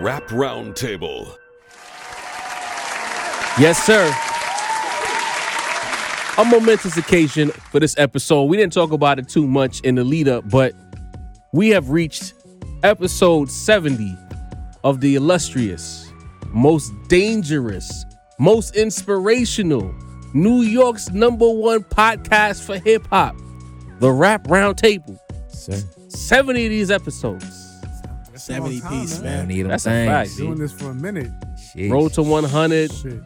Rap Roundtable. Yes, sir. A momentous occasion for this episode. We didn't talk about it too much in the lead up, but we have reached episode 70 of the illustrious, most dangerous, most inspirational, New York's number one podcast for hip hop, the Rap Roundtable. Sir. 70 of these episodes. That's a long 70 time, piece, I man. need them That's a things. fact. Doing this for a minute. Sheesh. Road to 100. Shit.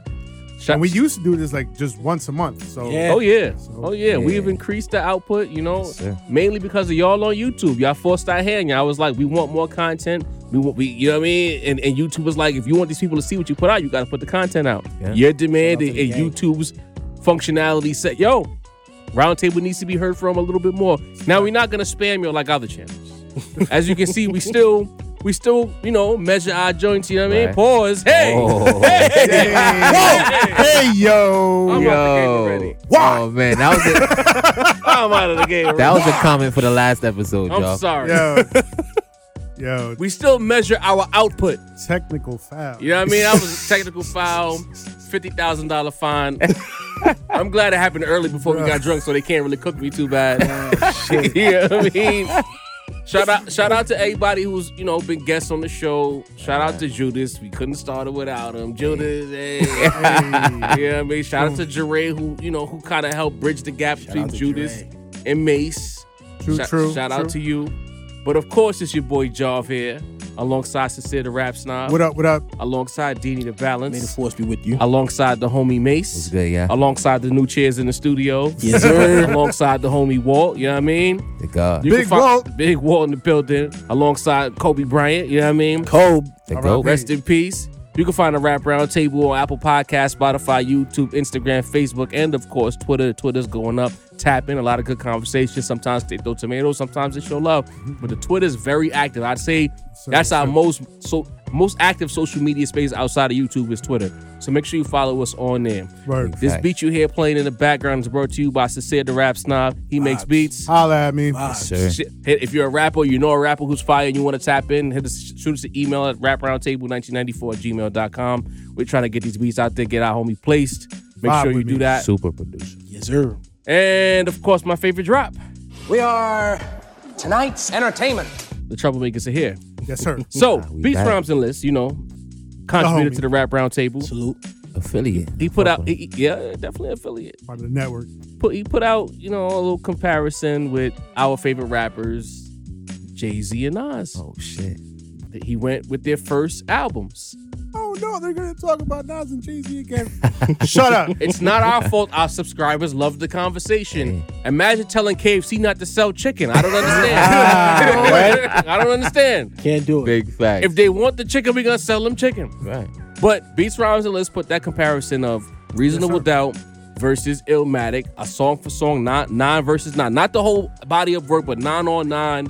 And we used to do this like just once a month. So Yeah. Oh yeah, So- oh yeah. Yeah. We've increased the output, you know, Yes, mainly because of y'all on YouTube. Y'all forced our hand. Y'all was like, we want more content. We want, we, you know what I mean? And, and YouTube was like, if you want these people to see what you put out, you got to put the content out. Yeah. Your demand and, out to the and. YouTube's functionality set. yo, Roundtable needs to be heard from a little bit more. Now we're not gonna spam you like other channels. As you can see, we still. We still, you know, measure our joints. You know what I mean? Right. Pause. Hey, Oh. hey, hey yo. I'm out the game Yo. already. Oh man, that was a, I'm out of the game. that already. was a comment for the last episode, I'm y'all. sorry. Yo. Yo. We still measure our output. Technical foul. You know what I mean? That was a technical foul, fifty thousand dollar fine. I'm glad it happened early before we got drunk, so they can't really cook me too bad. you know what I mean? Shout out, shout out to everybody who's you know been guests on the show. Shout out to Judas. We couldn't start it without him. Judas, hey. Hey. you know what I mean? Shout out to Jere who you know who kind of helped bridge the gap between Judas Jere. and Mace. True, Shout- true. Shout true. out to you. But of course, it's your boy Jov here, alongside Sincere the Rap Snob, What up, what up? alongside Deanie the Balance. May the Balance, force be with you. alongside the homie Mace, It's good, yeah. alongside the new chairs in the studio, Yes, sir. alongside the homie Walt. You know what I mean? The God. You Big can Walt. Big Walt in the building, alongside Kobe Bryant. You know what I mean? Kobe. The All right, Rest in peace. You can find the Rap Roundtable on Apple Podcasts, Spotify, YouTube, Instagram, Facebook, and of course Twitter. Twitter's going up. Tap in a lot of good conversations. Sometimes they throw tomatoes, sometimes they show love. Mm-hmm. But the Twitter's very active. I'd say Sir, that's our most so most active social media space outside of YouTube is Twitter. So make sure you follow us on there. Word. This Fact. beat you hear playing in the background is brought to you by Sincere the Rap Snob. He makes beats. Holla at me. Sir. If you're a rapper, you know a rapper who's fire, and you want to tap in, hit us, shoot us an email at raproundtable1994 at gmail.com. We're trying to get these beats out there, get our homie placed. Make Vibe sure you with do me. that. Super producer. Yes, sir. And of course, my favorite drop. We are tonight's entertainment. The troublemakers are here. Yes, sir. So, we Beats, back. Rhymes, and Lists, you know, contributed homie. to the Rap Roundtable. Salute. Affiliate. He put out, he- he- yeah, definitely affiliate. Part of the network. Put he put out, you know, a little comparison with our favorite rappers, Jay Z and Nas. Oh shit. He went with their first albums. Oh no, they're gonna talk about Nas and Jay Z again. Shut up. It's not our fault. Our subscribers love the conversation. Imagine telling KFC not to sell chicken. I don't understand. Ah, I don't understand. Can't do it. Big fact. If they want the chicken, we're gonna sell them chicken. right. But Beats, Rhymes, and Let's put that comparison of Reasonable Yes. Doubt versus Illmatic, a song for song, not nine versus nine, not the whole body of work, but nine on nine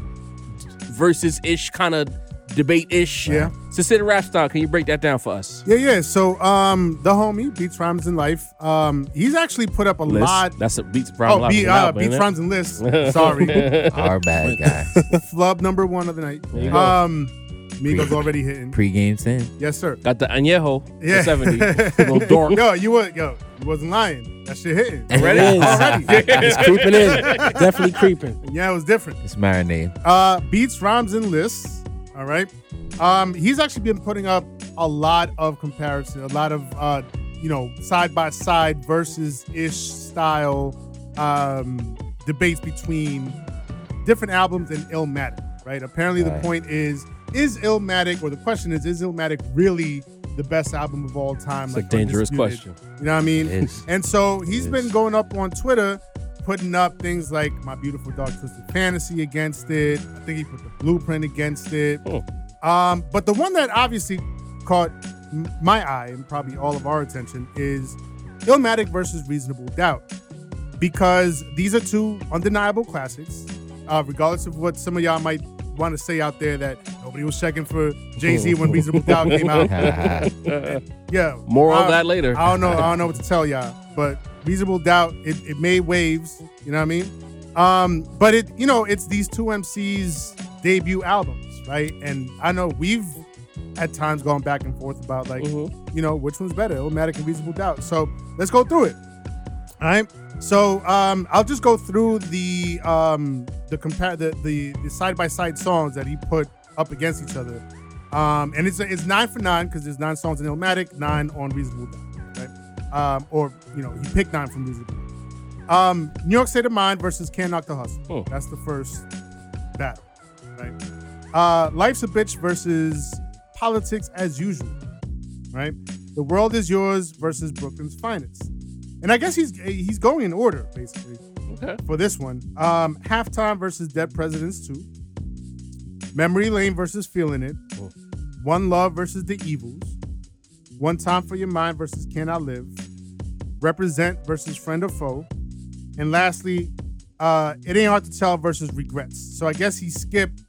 versus ish kind of debate ish. Yeah. Consider rap style. Can you break that down for us? Yeah, yeah. So, um, the homie Beats Rhymes in Life. Um, he's actually put up a List. lot. That's a Beats, Rhymes, Oh, Live beat, is an uh, album, Beats? Rhymes and Lists. Sorry, Our bad guy. flub number one of the night. you go. Um, Migos already hitting. Pre-game ten. Yes, sir. Got the añejo, Yeah. the 70. A little dark. Yo, you was yo, you wasn't lying. That shit hitting. Ready? It is. Already. It's creeping in. Definitely creeping. Yeah, it was different. It's marinating. Uh, beats, rhymes, and lists. All right. Um, he's actually been putting up a lot of comparison, a lot of uh, you know, side by side versus ish style um debates between different albums and Illmatic. Right. Apparently, the point is, is Illmatic, or the question is, is Illmatic really the best album of all time? It's a dangerous question. You know what I mean? And so he's been going up on Twitter, putting up things like My Beautiful Dark Twisted Fantasy against it. I think he put the blueprint against it. Um, but the one that obviously caught my eye and probably all of our attention is Illmatic versus Reasonable Doubt. Because these are two undeniable classics, uh, regardless of what some of y'all might want to say out there that nobody was checking for Jay Z when Reasonable Doubt came out. Yeah. More on I- that later. I don't know. I don't know what to tell y'all, but reasonable doubt. It, it made waves. You know what I mean? Um, but it, you know, it's these two MCs debut albums, right? And I know we've at times gone back and forth about like, Mhm. you know, which one's better, Illmatic and Reasonable Doubt. So let's go through it. All right. So um, I'll just go through the um, the compare the the the side by side songs that he put up against each other. Um, and it's it's nine for nine because there's nine songs in Illmatic, nine on Reasonable Doubt? Um, or you know, he picked nine from. Doubt. Um, New York State of Mind versus Can't Knock the Hustle. Hmm. That's the first battle, right? Uh, Life's a Bitch versus Politics as Usual, right? The World is Yours versus Brooklyn's Finest. And I guess he's he's going in order basically Okay. for this one. Um, Halftime versus Dead Presidents 2. Memory Lane versus Feeling It. Oh. One Love versus The Evils. One Time for Your Mind versus Can I Live. Represent versus Friend or Foe. And lastly, uh, It Ain't Hard to Tell versus Regrets. So I guess he skipped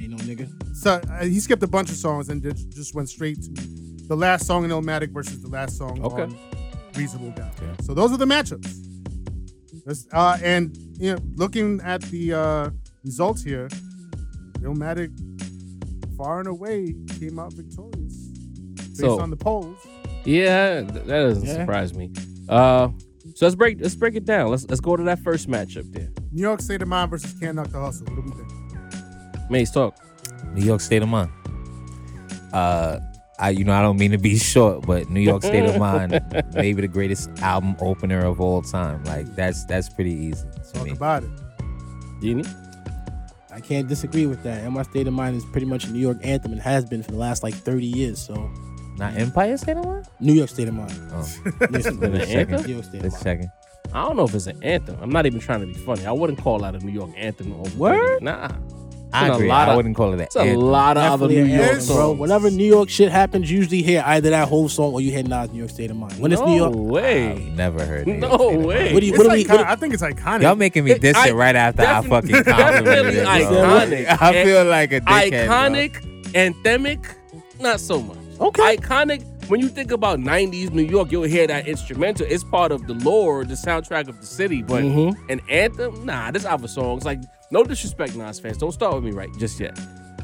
Ain't no nigga. so uh, he skipped a bunch of songs and just, just went straight to the last song in Illmatic versus the last song Okay. on Reasonable Doubt. So those are the matchups. Uh, and you know, looking at the uh, results here, Illmatic far and away came out victorious based So- on the polls. Yeah, that doesn't Yeah. surprise me. Uh, so let's break let's break it down. Let's let's go to that first matchup there. New York State of Mind versus Can't Knock the Hustle. What do we think? Mace talk. New York State of Mind. Uh, I you know I don't mean to be short, but New York State of Mind, maybe the greatest album opener of all time. Like that's that's pretty easy to Talk me. about it. Genie? I can't disagree with that. And my state of mind is pretty much a New York anthem and has been for the last like 30 years. So Not Empire State of Mind. New York state of mind. Oh, New York State of An mind. anthem? New York state of let's mind. check. I don't know if it's an anthem. I'm not even trying to be funny. I wouldn't call that a New York anthem. over- Word? Nah. I a agree. lot I of- wouldn't call it that. It's a anthem. lot of other Definitely New an York anthem, bro. songs. Whenever New York shit happens, you usually hear either that whole song or you hear Nas New York State of Mind. When it's no New York, way. I've never heard. New No York State of way. Mind. what do you It's what do we? icon- What I think it's iconic. Y'all making me diss I- it right after I defin- fucking complimented definitely it. bro. iconic. I feel like a dickhead, bro. Iconic, anthemic, not so much. Okay. Iconic. When you think about '90s New York, you'll hear that instrumental. It's part of the lore, the soundtrack of the city. But Mhm. an anthem, nah. There's other songs. Like no disrespect, Nas fans. Don't start with me right just yet.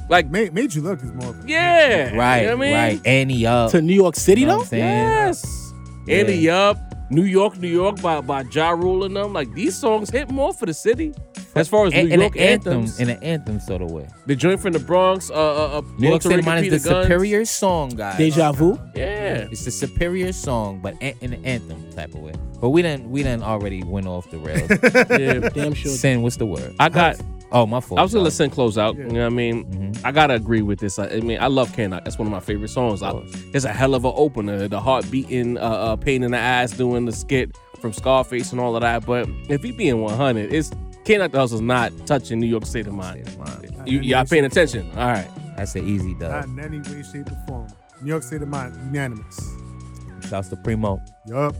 Like made, made you look is more of a yeah, Right, You know what I mean? right. Annie up. to New York City You know though? what I'm? Yes. Yeah. Andy Up, New York, New York by by Ja Rule and them. Like these songs hit more for the city. As far as And, New and York an anthem, in an anthem sort of way. the joint from the Bronx, uh, uh, uh New York Puerto State of Rican Mind is the Guns. superior song, guys. Deja vu. Yeah. It's the superior song, but an- in an anthem type of way. But we didn't, we didn't already went off the rails. yeah. Damn sure. Sin, what's the word? I got. Oh, my fault. I was gonna let sorry. Sin close out. Yeah. You know what I mean? Mhm. I gotta agree with this. I, I mean, I love Can That's one of my favorite songs. I, it's a hell of a opener. The heart beating, uh, uh, pain in the ass, doing the skit from Scarface and all of that. But if he being 100, it's Can the Hustle's not touching New York State of Mind. State of Mind. You, y'all paying attention? All right. That's an easy Not dub. in any way, shape, or form. New York State of Mind, unanimous. Shouts to Primo. Yup.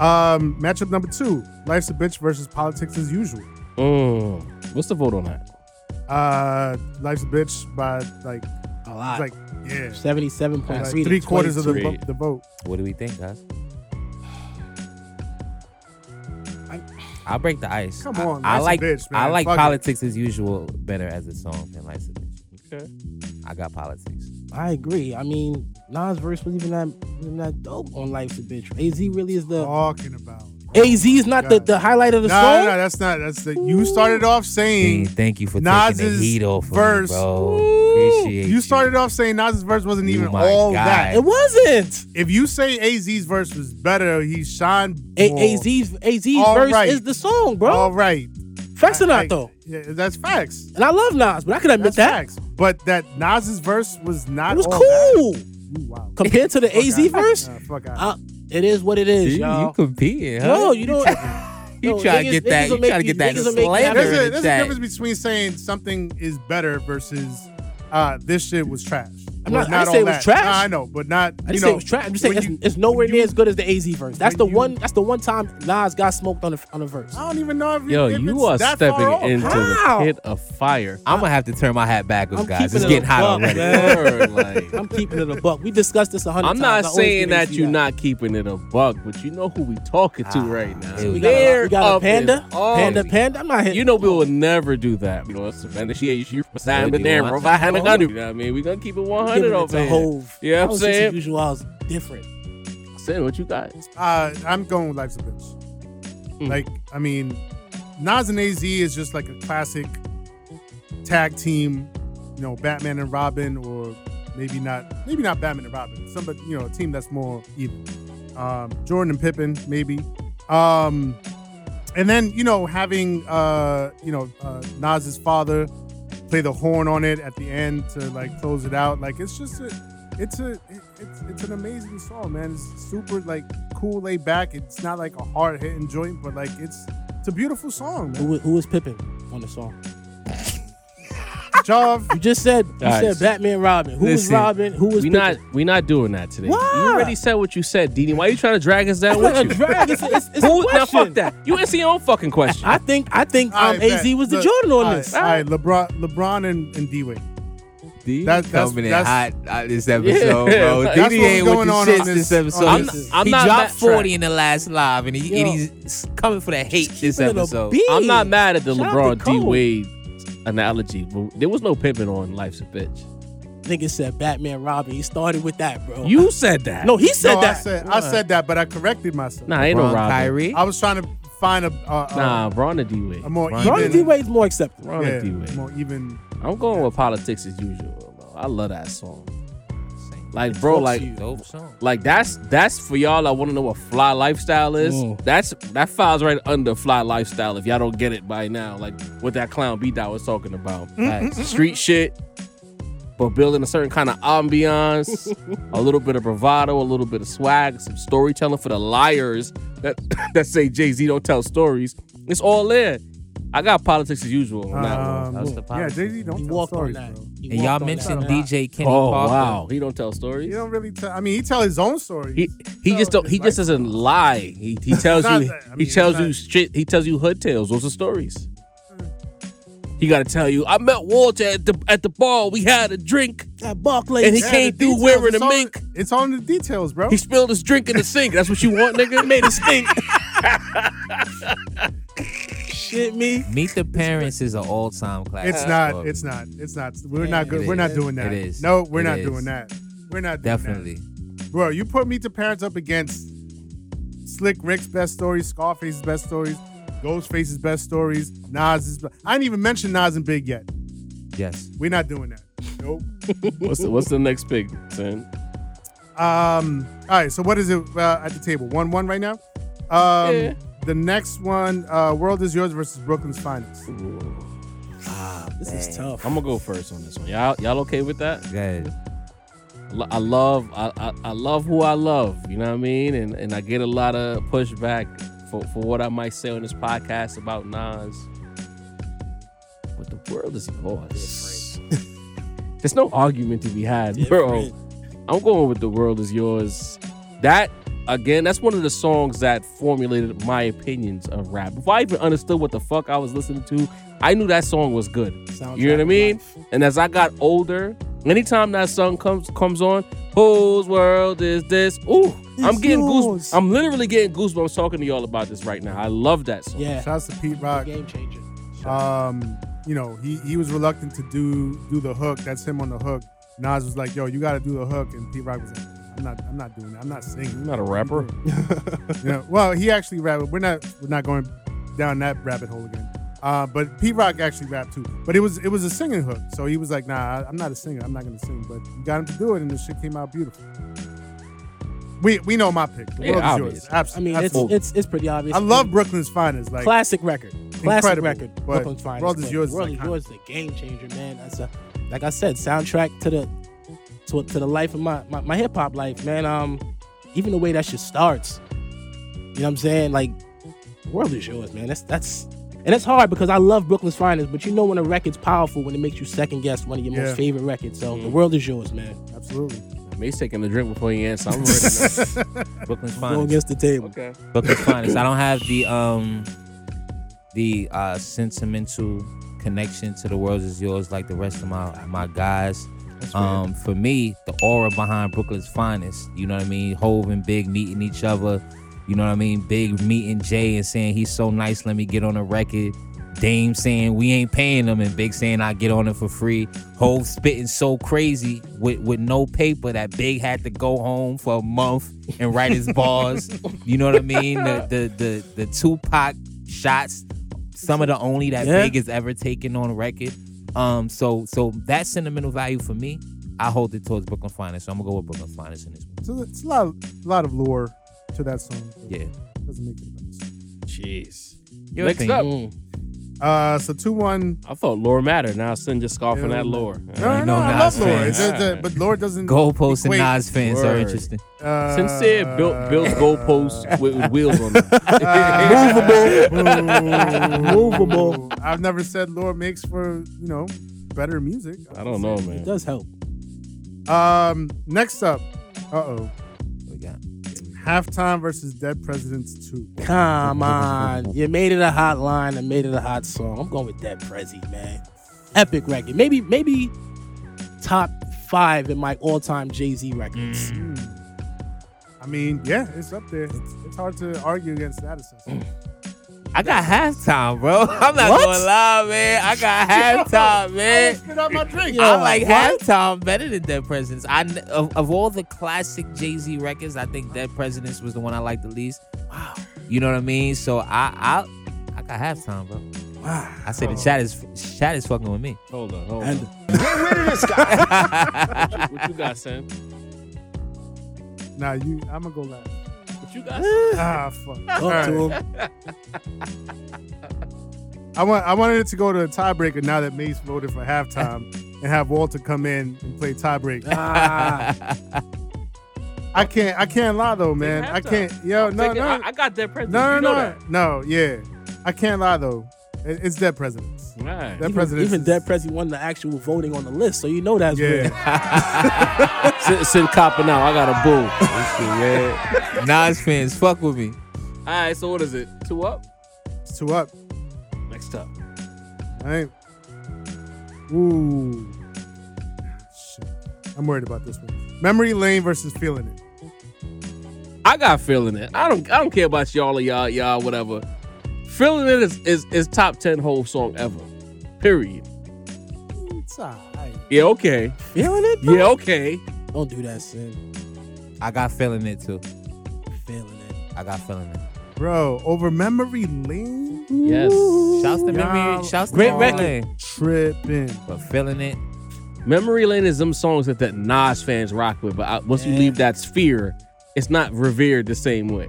Um, matchup number two: Life's a Bitch versus Politics as Usual. Mm. What's the vote on that? Uh, Life's a Bitch by like, A lot. it's like yeah, Seventy-seven point like three. three quarters of the, vo- the vote. What do we think, guys? I- I'll break the ice. Come on, I, Life's a like Bitch, I like Fuck it. politics as usual better as a song than Life's a Bitch. Okay. I got politics. I agree. I mean, Nas verse was even that even that dope on Life's a Bitch. Az really is the Talking about. Az is not the, God. the highlight of the No, song. no, no, that's not. That's the. You started off saying thank you for taking Nas's the heat off of verse- me, bro. Appreciate you. you started off saying Nas's verse wasn't You even all that. It wasn't. If you say AZ's verse was better, he shined. A-. AZ's AZ's All verse right. is the song, bro. All right. Facts or I- not I- though. Yeah, that's facts. And I love Nas, but I can admit That's that. facts. But that Nas's verse was not. It was all that. Cool Ooh, wow. compared to the AZ outta verse. Nah, fuck out. Uh, it is what it is, You, y'all. you competing, huh? No, you don't. You no, try to get that. You try to get that niggas will make slander There's a, there's a difference between saying something is better versus uh, this shit was trash. I'm Or not- I say it was that. trash. Nah, I know, but not. I didn't know, say it was trash. I'm just saying it's, you- it's nowhere when near as good as the AZ verse. That's the you- one. That's the one time Nas got smoked on a on a verse. I don't even know if, Yo, if you it's are that stepping into How? the pit of fire. I'm gonna have to turn my hat backwards, I'm guys. It's it getting hot buck, already. man. Like, I'm keeping it a buck. We discussed this a hundred I'm not I saying that you're not keeping it a buck, but you know who we talking to Ah, right now. here we We got, a, we got a panda, panda, panda. I'm not hitting. You know we will never do that. You know, Savannah, she she signed the you damn want robot had a gun. You know what I mean? We gonna keep it 100. 100 giving it over to. Hove. You know what I'm Politics as saying? Usual is different. Sin, what you got? Uh, I'm going with Life's a Bitch. Mm. Like, I mean, Nas and AZ is just like a classic tag team, you know, Batman and Robin, or maybe not, maybe not Batman and Robin. Somebody, you know, a team that's more even. Um, Jordan and Pippen, maybe. Um, and then you know, having uh, you know, uh, Nas's father play the horn on it at the end to like close it out. Like, it's just a, it's a, it's it's an amazing song, man. It's super like cool, laid back. It's not like a hard hitting joint, but like it's it's a beautiful song, man. Who, who is Pippen on the song? Jov, You just said you Guys. said Batman Robin. Who was Listen, Robin? Who was We Pippen? not we not doing that today. Why? You already said what you said, Dini. Why are you trying to drag us down I'm with you? drag. It's, it's, it's Who, a now question. fuck that. You answer your own fucking question. I think I think All um, right, AZ bet. was the Look, Jordan on all this. All right, LeBron, LeBron and, and D Wade. D That- that's- coming in that's- hot uh, this episode, Yeah, bro. like- Diddy what's ain't with going the on shits on this, this- episode. on I'm, this- I'm he not dropped mad, 40 in the last live, and, he, and Yo. he's coming for the hate this Keeping it a episode. beat. I'm not mad at the Shout out LeBron D Cole. Wade analogy, but there was no pimping on Life's a Bitch. Nigga said Batman Robin. He started with that, bro. You said that. no, he said no, that. I said I said that, but I corrected myself. nah, ain't no Bron, Robin. Kyrie. I was trying to find a, a, a, Nah, Bron and D Wade. a more Ron Ronnie even. D Wade's more acceptable. Bron yeah, and D Wade. more even. I'm going with politics as usual. Bro. I love that song. Like, bro, talks like, to you. Dope song. like that's that's for y'all. I want to know what fly lifestyle is. Mm. That's that files right under fly lifestyle. If y'all don't get it by now, like what that clown beat that was talking about, Facts. street shit, but building a certain kind of ambiance, a little bit of bravado, a little bit of swag, some storytelling for the liars that that say Jay Z don't tell stories. It's all there. I got politics as usual on that one. Um, That's yeah, politics. Jay Z don't He tell walked stories, on that. bro. And y'all mentioned. DJ Kenny Oh Parker. wow, he don't tell stories. He don't really tell. I mean, he tell his own story. He he just don't. He just doesn't lie. He he tells you. that. I he tells it's you shit. He tells you hood tales. Those are stories. He got to tell you. I met Walter at the at the bar. We had a drink. At Barclays. And he Yeah, came the through details, wearing it's a all- mink. It's on the details, bro. He spilled his drink in the sink. That's what you want, nigga. Made it stink. shit me. Meet the Parents is an all-time classic. It's not. story. It's not. It's not. We're Yeah, not good. it We're not is. doing that. It is. No, we're It not is. doing that. We're not doing definitely. that. Bro, you put Meet the Parents up against Slick Rick's best stories, Scarface's best stories, Ghostface's best stories, Nas's. Be- I didn't even mention Nas and Big yet. Yes. We're not doing that. Nope. what's the What's the next pick, son? Um. All right. So what is it uh, at the table? One one right now. Um. Yeah. The next one, uh, World is Yours versus Brooklyn's Finest. Ah, this is tough. I'm gonna go first on this one. Y'all y'all okay with that? Good. I love I, I, I love who I love, you know what I mean? And and I get a lot of pushback for, for what I might say on this podcast about Nas. But the world is yours. There's no argument to be had, bro. I'm going with the world is yours. That again, that's one of the songs that formulated my opinions of rap. Before I even understood what the fuck I was listening to, I knew that song was good. Soundtrack you know what I mean? life. And as I got older, anytime that song comes comes on, whose world is this? Ooh, I'm getting yours. goosebumps. I'm literally getting goosebumps talking to y'all about this right now. I love that song. Yeah. Shouts to Pete Rock. Game changer. Um, you know, he he was reluctant to do do the hook. That's him on the hook. Nas was like, "Yo, you got to do the hook," and Pete Rock was like, "I'm not, I'm not doing that. I'm not singing. I'm not a rapper. you know, well, he actually rapped. We're not, we're not going down that rabbit hole again. Uh, but Pete Rock actually rapped too. But it was it was a singing hook. So he was like, "Nah, I- I'm not a singer. I'm not gonna sing." But you got him to do it, and the shit came out beautiful. We we know my pick. The Yeah, world is obvious. yours. Abs- I mean, it's, absolutely. it's it's pretty obvious. I love Brooklyn's finest. Like classic record. Classic Incredible, record. Brooklyn's finest. World is Yours is World is iconic. yours is a game changer, man. That's a like I said, soundtrack to the to, to the life of my my, my hip hop life, man. Um, even the way that shit starts. You know what I'm saying? Like, the world is yours, man. That's that's and it's hard because I love Brooklyn's finest, but you know when a record's powerful when it makes you second guess one of your Yeah. most favorite records. So Mm-hmm. the world is yours, man. absolutely. Mace taking a drink before he answers. I'm ready. now. Brooklyn's Go finest. against the table. okay. Brooklyn's finest. I don't have the um the uh sentimental connection to the world is yours like the rest of my my guys. Um, for me, the aura behind Brooklyn's finest, you know what I mean? Hove and Big meeting each other, you know what I mean? Big meeting Jay and saying he's so nice, let me get on a record. Dame saying we ain't paying them and Big saying I get on it for free. Hove spitting so crazy with, with no paper that Big had to go home for a month and write his bars. You know what I mean? The the the, the Tupac shots, some of the only that Yeah. Big has ever taken on record. Um, so so that sentimental value for me, I hold it towards Brooklyn Finest. So I'm gonna go with Brooklyn Finest in this one. So it's a lot, a lot of lore to that song. Yeah. it doesn't make it a. Jeez. Your Next opinion. up, Mm. Uh, so two one. I thought lore mattered. Now Sin just scoffing Yeah, at Lore lore. No, no, no, I love lore. fans. It's- it's- but lore doesn't. Goalposts and Nas fans are interesting. Uh, Sincere built built goalposts with, with wheels on them. Movable. Movable. I've never said lore makes for you know better music. I don't know, man. It does help. Um, next up, uh oh, We got halftime versus Dead Presidents Two. Come on. You made it a hot line and made it a hot song. I'm going with Dead Prezi, man. Epic record. Maybe, maybe top five in my all-time Jay-Z records. Mm. I mean, yeah, it's up there. It's, it's hard to argue against that assessment. I got halftime, bro. I'm not What? gonna lie, man. I got halftime, man. Spit out my drink. I like what? halftime better than Dead Presidents. I of, of all the classic Jay Z records, I think Dead Presidents was the one I liked the least. Wow, you know what I mean? So I I I got halftime, bro. Wow. I say the chat is chat is fucking with me. Hold on, hold And on. What you, what you got, Sin? Nah, you. I'm gonna go last. What you got? Ah, fuck. talk All to him. I want. I wanted it to go to a tiebreaker now that Mace voted for halftime and have Walter come in and play tiebreaker. Ah, I can't. I can't lie though, man. I can't. Yo, I'm no, thinking- no, I, I got that president. no, you no, know no, that. no. Yeah, I can't lie though. It- It's dead presidents. All right. Dead even, presidents. even is- Dead president won the actual voting on the list, so you know that's real. Yeah. Sin, Sin copping out. I got a boo. yeah. Nas fans, fuck with me. All right, so what is it? Two up? It's two up. Next up. All right. Ooh. Shit. I'm worried about this one. Memory Lane versus Feeling It. I got feeling it. I don't I don't care about y'all or y'all, y'all, whatever. Feeling it is, is, is top 10 whole song ever. Period. It's alright. Yeah, okay. Feeling it? bro? Yeah, okay. Don't do that, Sin. I got feeling it too. Feeling it. I got feeling it. Bro, over Memory Lane? Yes. Shouts to Y'all- memory. Shouts to Great Memory record. Lane. Tripping. But feeling it. Memory Lane is them songs that, that Nas fans rock with, but I, once you Yeah. leave that sphere, it's not revered the same way.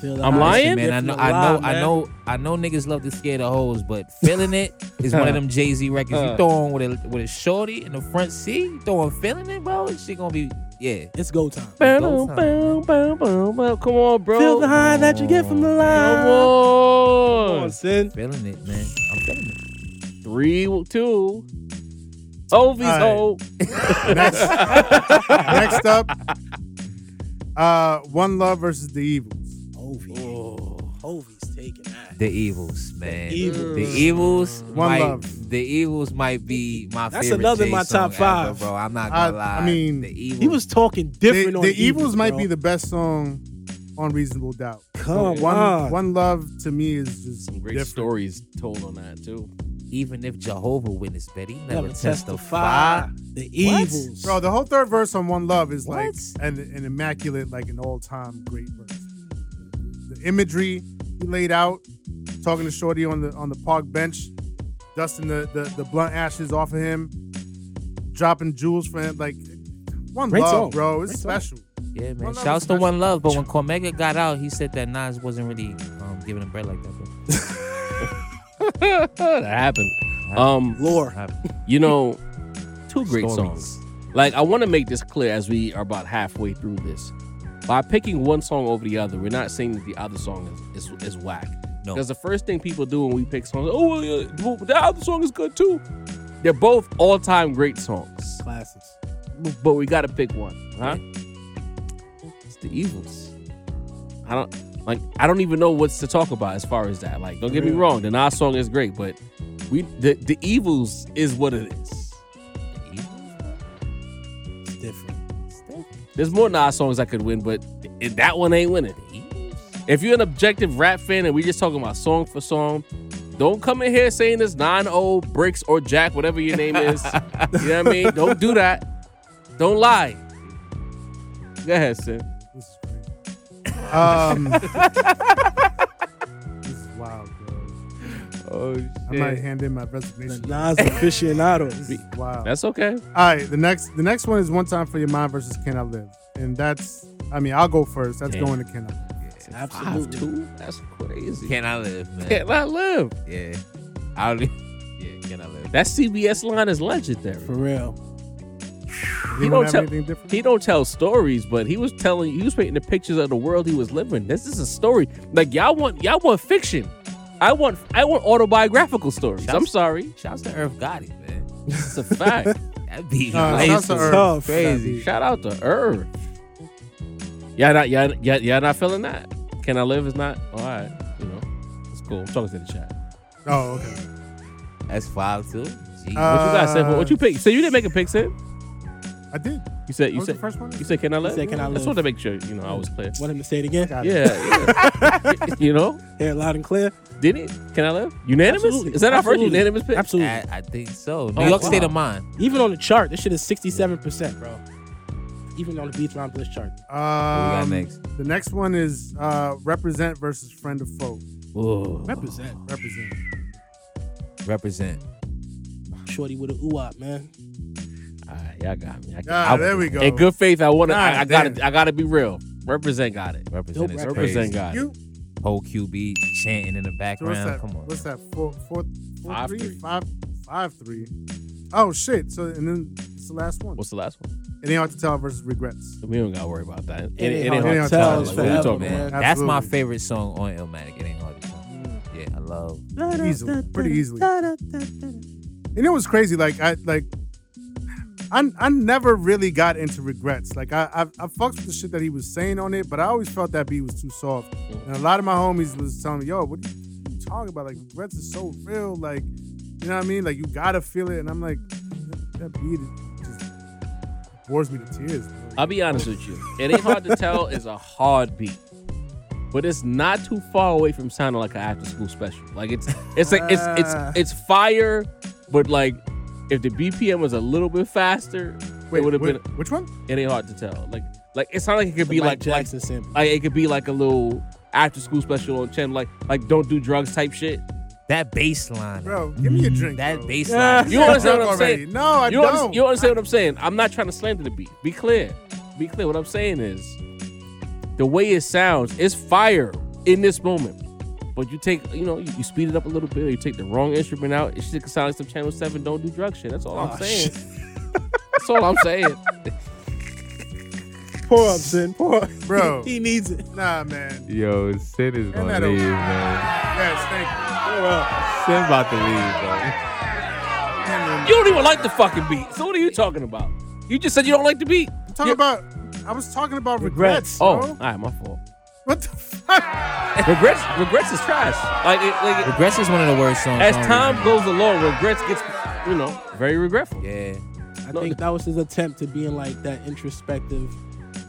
Feel the I'm lying? man. I dips know, in I know, line, I know, I know. Niggas love to scare the hoes, but feeling it is one of them Jay Z records. Uh. You throw on with a with a shorty in the front seat, you throw on feeling it, bro. She gonna be yeah. It's go time. Boom, Go boom. Come on, bro. Feel the high that you get from the Come line. Come on. on, Sin. Feeling it, man. I'm feeling it. Three, two. Ovi's All hole. Next, next up, uh, One Love versus The Evils. Ovi. Oh. Ovi's taking that. The evils, man. Evils. The evils. One might, Love. The evils might be my That's favorite. another Jay my top five. ever, bro. I'm not I- gonna lie. I mean, the evils. He was talking The, different on the Evils might bro. be the best song on Reasonable Doubt. Come one, on. One Love to me is just Some great different. stories told on that, too. even if Jehovah Witness, Betty never, Never testify. testify. The evils. Bro, the whole third verse on One Love is like an, an immaculate, like an all-time great verse. The imagery he laid out, talking to Shorty on the on the park bench, dusting the the, the blunt ashes off of him, dropping jewels for him, like One Great Love, song. bro. It's Great song. special. Yeah, man. One Love Shouts to. One Love, but when Cormega got out, he said that Nas wasn't really um, giving him bread like that. Bro. that happened. Um, Lore. you know, two great Stories. songs. Like I want to make this clear as we are about halfway through this. By picking one song over the other, we're not saying that the other song is is, is whack. No. Because the first thing people do when we pick songs, oh, well, yeah, well, that other song is good too. They're both all-time great songs, Classics. but we got to pick one, huh? It's the Evils. I don't like. I don't even know what's to talk about as far as that. Like, don't get me wrong, the Nas song is great, but we the the Evils is what it is. There's more Nas songs I could win, but that one ain't winning. If you're an objective rap fan and we just talking about song for song, don't come in here saying this 9-0 bricks or Jack, whatever your name is. you know what I mean? Don't do that. Don't lie. Go ahead, Sid. This is crazy. Um, Oh I might hand in my The resignation. Nas aficionado. This is wild. That's okay. All right, the next the next one is one time for your mind versus Can I Live, and that's I mean I'll go first. That's Damn. going to Can I Live. Absolutely. 5-2? That's crazy. Can I live, man? Can I live? Yeah. I don't. Yeah. Can I live? That CBS line is legendary. For real. He don't tell he don't tell stories, but he was telling he was painting the pictures of the world he was living. This is a story. Like y'all want y'all want fiction. I want I want autobiographical stories. I'm sorry. Shouts to Irv Gotti, man. It's a fact. That beat Uh, nice shouts to Irv. Crazy. Shout out to Irv. Yeah, not yeah, yeah, yeah, not feeling that. Can I live is not all right. You know, it's cool. I'm talking to the chat. Oh, okay. That's five too. Gee. What you guys said? What you pick? So you didn't make a pick, Sid? I did. You said you said the first one? you said can I live? said, "Can I I just live?" wanted to make sure you know I was clear. Want him to say it again? Yeah, yeah. you know, Hear it loud and clear. Did it? Can I live? Unanimous? Absolutely. Is that our first Absolutely. unanimous pick? Absolutely. I, I think so. New Oh, York wow. State of Mind. Even on the chart, this shit is 67%, bro. Even on the Beats Round Bliss chart. got Um, next? The next one is uh, represent versus friend of foe. Whoa. Represent. Represent. Represent. Shorty with a ooh man. All right, y'all got me. I, Ah, I- there we go. In good faith, I want to. I, I God gotta. damn. I gotta be real. Represent got it. Represent Dope is rap. crazy. Represent got it. You? Whole QB chanting in the So what's background. that? Come on. What's that? Four, four, four, Five, three? three. Five, five, three. Oh shit! So and then it's the last one. What's the last one? It ain't hard to tell versus regrets. We don't gotta worry about that. It, ain't ain't hard hard to to tell, tell. Like, what you forever, talking man. about? That's my favorite song on Illmatic. It ain't hard to tell. Mm. Yeah, I love. Easily, pretty easily. And it was crazy. Like I like. I, I never really got into regrets. Like I, I I fucked with the shit that he was saying on it, but I always felt that beat was too soft. And a lot of my homies was telling me, "Yo, what are you talking about? Like regrets is so real. Like, you know what I mean? Like you gotta feel it." And I'm like, that, that beat just bores me to tears. I'll be honest with you. It ain't hard to tell is a hard beat. But it's not too far away from sounding like an after school special. Like it's it's like it's it's ah. it's fire, but like if the BPM was a little bit faster, it would have been which one? it ain't hard to tell. Like like it sounded like it could The be Mike like like Jackson sample. like it could be like a little after school special on channel like like don't do drugs type shit. That baseline. Bro, give me a mm, drink. That bro. bass Yeah. You understand what I'm Already. saying? No, I you, don't. understand, you understand what I'm saying? I'm not trying to slander the beat. Be clear. Be clear. What I'm saying is the way it sounds is fire in this moment. But you take, you know, you, you speed it up a little bit, or you take the wrong instrument out. It should sound like some Channel 7 don't do drug shit. That's all I'm Oh, saying. That's all I'm saying. Pour up, son. Pour up. Bro. he needs it. Nah, man. Yo, Sid is Turn that over. man. Yes, thank Pour up. Sid about to leave, bro. you. You don't even like the fucking beat. So what are you talking about? You just said you don't like the beat. I'm talking about. I was talking about regrets. Regrets. Oh, bro. all right, my fault. What the fuck? Regrets, regrets is trash. Like, it, like it- Regrets is one of the worst songs. as time here. goes along, regrets gets, you know, very regretful. Yeah. I No, think that was his attempt to being like that introspective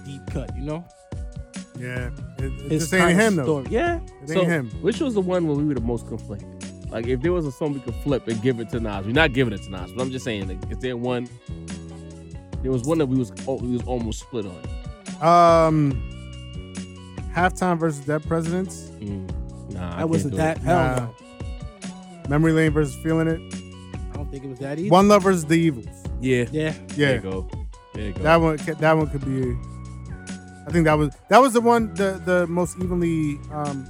deep cut, you know? Yeah, it, it His just ain't kind him though. story. Yeah. It ain't So, him. which was the one where we were the most conflicted? Like, if there was a song we could flip and give it to Nas, we're not giving it to Nas, but I'm just saying, like, is there one? There was one that we was oh, we was almost split on. Um, halftime versus Dead Presidents. Mm, nah, I That wasn't that. it. Hell Nah. no. Memory Lane versus Feeling It. I don't think it was that easy. One Love versus The Evils. Yeah, Yeah. there Yeah, you go. There you go. that one. That one could be. I think that was that was the one the the most evenly um,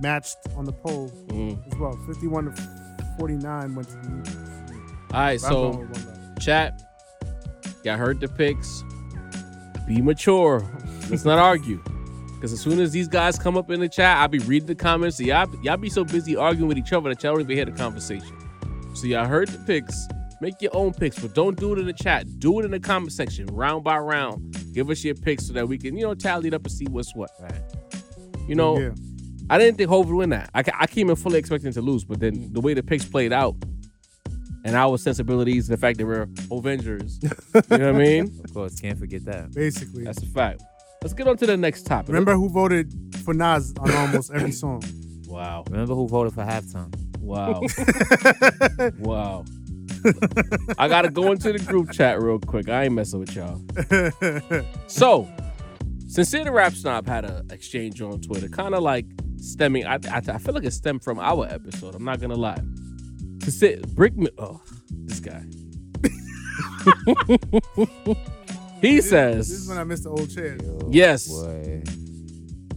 matched on the poll Mm. as well. Fifty one to forty nine went to The Evils. All right, But so going with One Love. chat, y'all heard the picks. Be mature. Let's not argue. Because as soon as these guys come up in the chat, I'll be reading the comments. So y'all, y'all be so busy arguing with each other that y'all don't even hear the conversation. So y'all heard the picks. Make your own picks, but don't do it in the chat. Do it in the comment section, round by round. Give us your picks so that we can, you know, tally it up and see what's what. Right. You know, yeah. I didn't think Hov would win that. I, ca- I came in fully expecting to lose, but then the way the picks played out, and our sensibilities, the fact that we're Avengers, you know what I mean? Of course, can't forget that. basically. That's a fact. Let's get on to the next topic. Remember who voted for Nas on almost every song? Wow. Remember who voted for halftime? Wow. wow. I gotta go into the group chat real quick. I ain't messing with y'all. So, Sincere the Rap Snob had an exchange on Twitter, kind of like stemming. I, I, I feel like it stemmed from our episode. I'm not gonna lie. Sincere, Brick, Mi- oh, this guy. he says, This is when I missed the old chair. yes. Boy.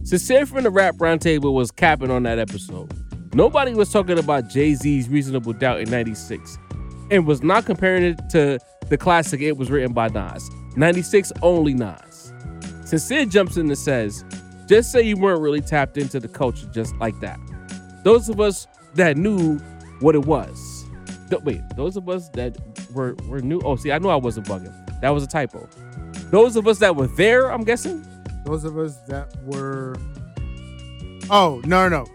Sincere from the Rap Roundtable was capping on that episode. Nobody was talking about Jay Z's Reasonable Doubt in 96 and was not comparing it to the classic It Was Written by Nas. 96 only Nas. Sincere jumps in and says, just say you weren't really tapped into the culture just like that. Those of us that knew what it was. Th- wait, those of us that were, were new. Oh, see, I knew I wasn't bugging. That was a typo. Those of us that were there, I'm guessing. Those of us that were. Oh no no.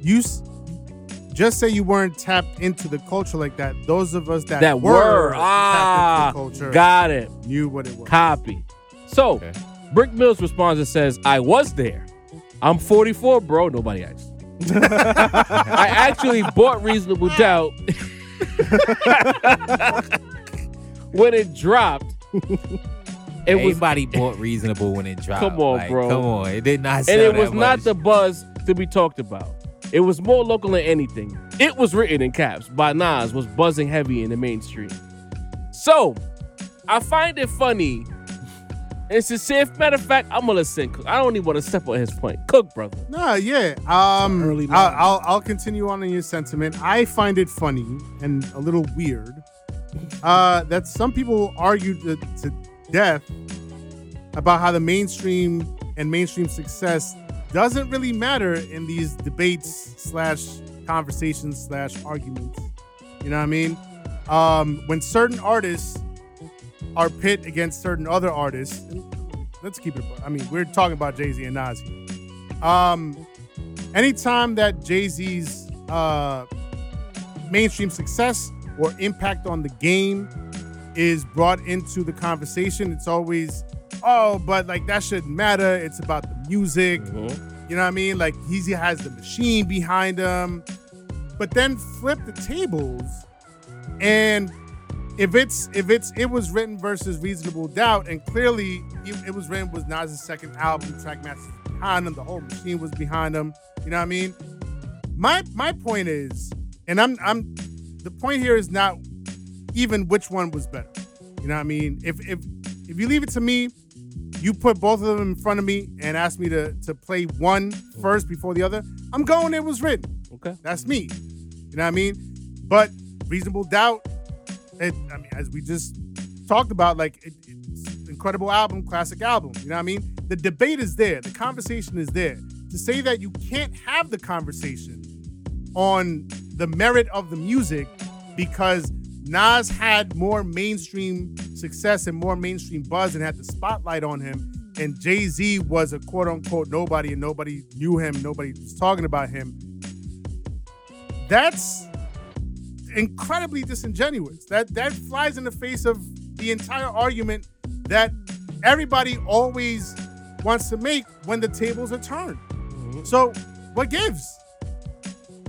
You s- just say you weren't tapped into the culture like that. Those of us that, that were, were tapped ah into the culture got it knew what it was. copy so Okay. brick mills responds and says i was there i'm 44 bro nobody asked i actually bought reasonable doubt when it dropped it was Everybody bought reasonable when it dropped. Come on, Like, bro. Come on. It did not sell and it that was not the buzz to be talked about it was more local than anything it was written in caps by nas was buzzing heavy in the mainstream so i find it funny and sincere matter of fact i'm gonna listen i don't even want to step on his point cook brother Nah, yeah. Um, Early I'll. I'll I'll continue on in your sentiment. I find it funny and a little weird uh, that some people argue to, to death about how the mainstream and mainstream success doesn't really matter in these debates slash conversations slash arguments. You know what I mean? Um, when certain artists are pit against certain other artists, let's keep it. I mean, we're talking about Jay Z and Nas. Um, anytime that Jay Z's uh, mainstream success or impact on the game is brought into the conversation, it's always, oh, but like that shouldn't matter. It's about the music. Mm-hmm. You know what I mean? Like he has the machine behind him. But then flip the tables, and if it's if it's it was written versus reasonable doubt, and clearly it, it was written was Nas's second album, Trackmasters behind him, the whole machine was behind him. You know what I mean? My my point is, and I'm I'm the point here is not even which one was better. You know what I mean? If if if you leave it to me, you put both of them in front of me and ask me to to play one first before the other, I'm going it was written. okay That's me. You know what I mean? But reasonable doubt. It, I mean, as we just talked about, like it, it's incredible album, classic album. You know what I mean? The debate is there. The conversation is there. To say that you can't have the conversation on the merit of the music because Nas had more mainstream success and more mainstream buzz and had the spotlight on him, and Jay Z was a quote unquote nobody and nobody knew him, nobody was talking about him. That's incredibly disingenuous. That that flies in the face of the entire argument that everybody always wants to make when the tables are turned. Mm-hmm. So what gives?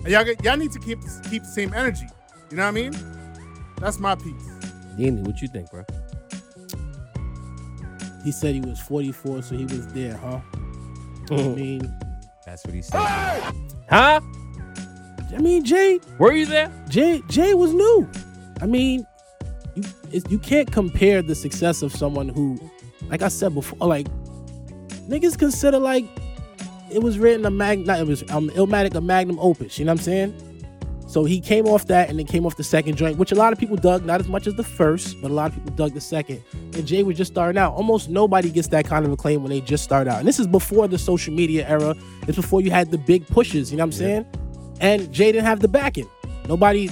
Y'all, y'all need to keep keep the same energy. You know what I mean? That's my piece. Danny, what you think bro He said he was 44, so he was there, huh? I mean, That's what he said. huh I mean, Jay, were you there Jay, Jay was new. I mean, you it's, you can't compare the success of someone who, like I said before, like niggas consider like it was written a mag, not it was um Illmatic a magnum opus. You know what I'm saying? So he came off that and then came off the second joint, which a lot of people dug, not as much as the first, but a lot of people dug the second. And Jay was just starting out. Almost nobody gets that kind of acclaim when they just start out. And this is before the social media era. It's before you had the big pushes, you know what I'm saying? And Jay didn't have the backing. Nobody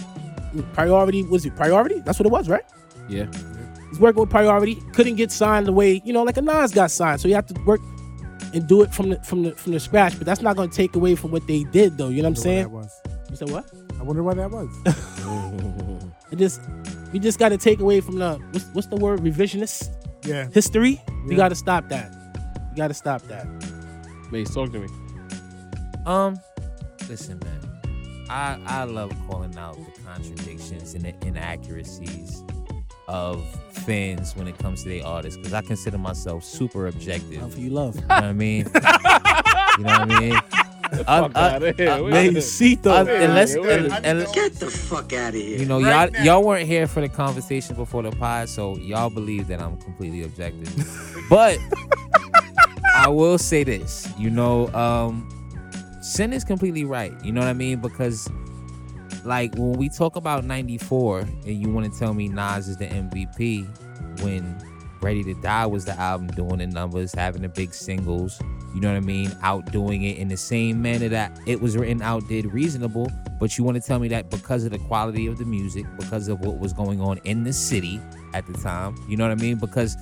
priority was it priority? That's what it was, right? yeah He's working with priority. Couldn't get signed the way you know, like a Nas got signed. So you have to work and do it from the from the from the scratch. But that's not going to take away from what they did, though. You know what I'm saying? wonder why that was. You said what? I wonder why that was. It just we just got to take away from the what's, what's the word revisionist yeah. history. We got to stop that. We got to stop that. Mace talk to me Um, listen, man. I I love calling out the contradictions and the inaccuracies of fans when it comes to their artists because I consider myself super objective. Love you love. You know what I mean? you know what I mean? I- Fuck I- outta here. I- man, outta- Besito. Unless, and- yeah. and- Get the fuck out of here. you know, Right y'all now. y'all weren't here for the conversation before the pod, so y'all believe that I'm completely objective. but I will say this, you know, um, Sin is completely right. You know what I mean? Because like when we talk about 94 and you want to tell me Nas is the MVP when Ready to Die was the album doing the numbers, having the big singles, you know what I mean, outdoing it in the same manner that it was written outdid reasonable, but you want to tell me that because of the quality of the music, because of what was going on in the city at the time, you know what I mean? Because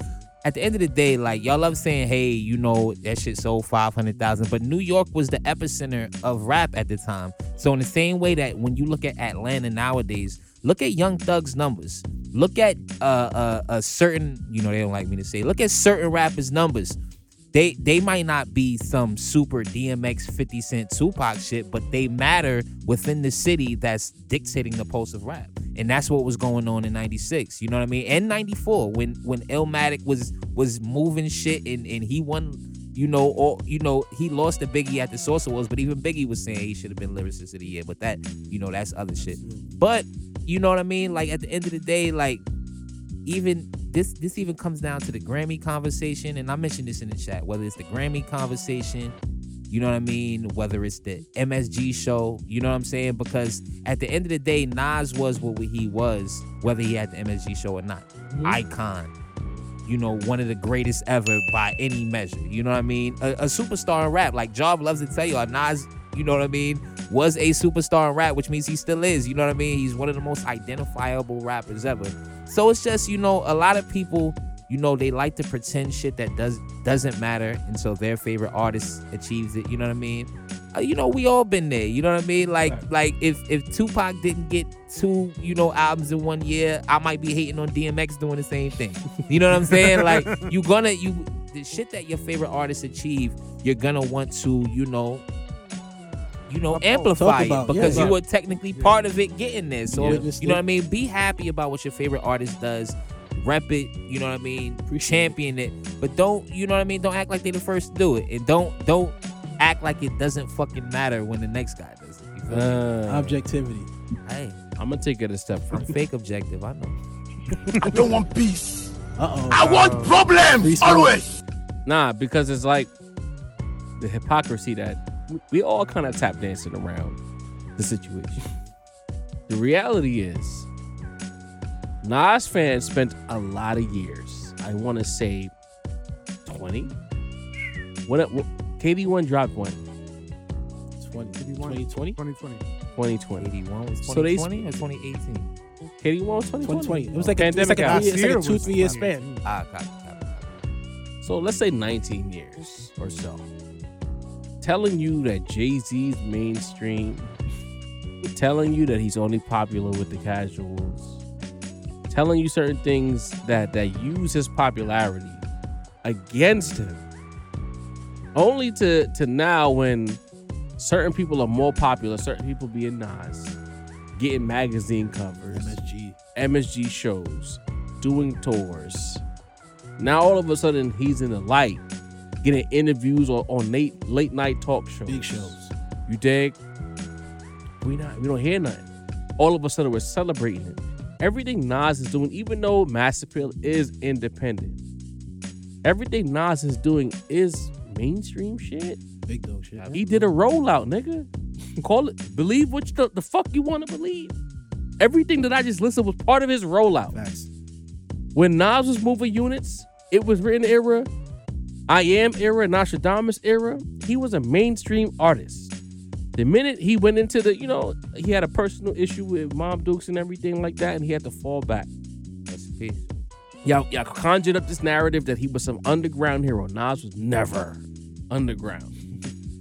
at the end of the day, like y'all love saying, "Hey, you know that shit sold five hundred thousand, but New York was the epicenter of rap at the time. So in the same way that when you look at Atlanta nowadays, look at Young Thug's numbers. Look at uh, uh, a certain, you know, they don't like me to say. Look at certain rappers' numbers. They they might not be some super DMX, Fifty Cent, Tupac shit, but they matter within the city that's dictating the pulse of rap and that's what was going on in 96 you know what i mean? And 94 when when Illmatic was was moving shit and and he won you know or you know he lost to biggie at the source awards but even biggie was saying he should have been lyricist of the year but that you know that's other shit. But you know what i mean? Like at the end of the day like even this this even comes down to the grammy conversation and i mentioned this in the chat whether it's the grammy conversation you know what I mean? Whether it's the MSG show, you know what I'm saying? Because at the end of the day, Nas was what he was, whether he had the MSG show or not. Icon. You know, one of the greatest ever by any measure. You know what I mean? A, a superstar in rap. Like Job loves to tell you, uh, Nas, you know what I mean, was a superstar in rap, which means he still is. You know what I mean? He's one of the most identifiable rappers ever. So it's just, you know, a lot of people you know they like to pretend shit that does doesn't matter until their favorite artist achieves it you know what i mean Uh, you know we all been there you know what i mean like like if if tupac didn't get two you know albums in one year i might be hating on dmx doing the same thing you know what i'm saying like you gonna you the shit that your favorite artist achieve you're gonna want to you know you know, amplify it because yeah. you were technically part of it getting there. So, Yeah. you know what I mean? Be happy about what your favorite artist does. Rep it, you know what I mean? Champion it. But don't, you know what I mean? Don't act like they the first to do it. And don't don't act like it doesn't fucking matter when the next guy does it. You feel me? Uh, Objectivity. Hey, I'm gonna take it a step I'm further. fake objective, I know. I don't want peace. Uh oh. I want Free problems smoke. always. Nah, because it's like the hypocrisy that we- we all kind of tap dancing around the situation. The reality is, Nas fans spent a lot of years. I want to say twenty. When it, KD1 dropped when 20, 2020. 2020? 2020. 2020. 81 was So they- or 2018? KD1 was 2020. 2020. It was like a, it was like a, happened. three, like a two, year three year span. Ah. So let's say 19 years or so. Telling you that Jay Z's mainstream, telling you that he's only popular with the casuals, telling you certain things that that use his popularity against him. Only to to now when certain people are more popular, certain people being Nas, getting magazine covers, MSG. MSG shows, doing tours. Now all of a sudden he's in the light, getting interviews on, on late late night talk shows. Big shows. You dig? We not we don't hear nothing. All of a sudden we're celebrating him. Everything Nas is doing, even though Mass Appeal is independent, everything Nas is doing is mainstream shit. Big dog shit. He did a rollout, nigga. Call it believe what the, the fuck you want to believe. Everything that I just listed was part of his rollout. Facts. When Nas was moving units, it was written era, I am era, Nostradamus era. He was a mainstream artist. The minute he went into the, you know, he had a personal issue with Mom Dukes and everything like that, and he had to fall back. In peace. Y'all, y'all conjured up this narrative that he was some underground hero. Nas was never underground.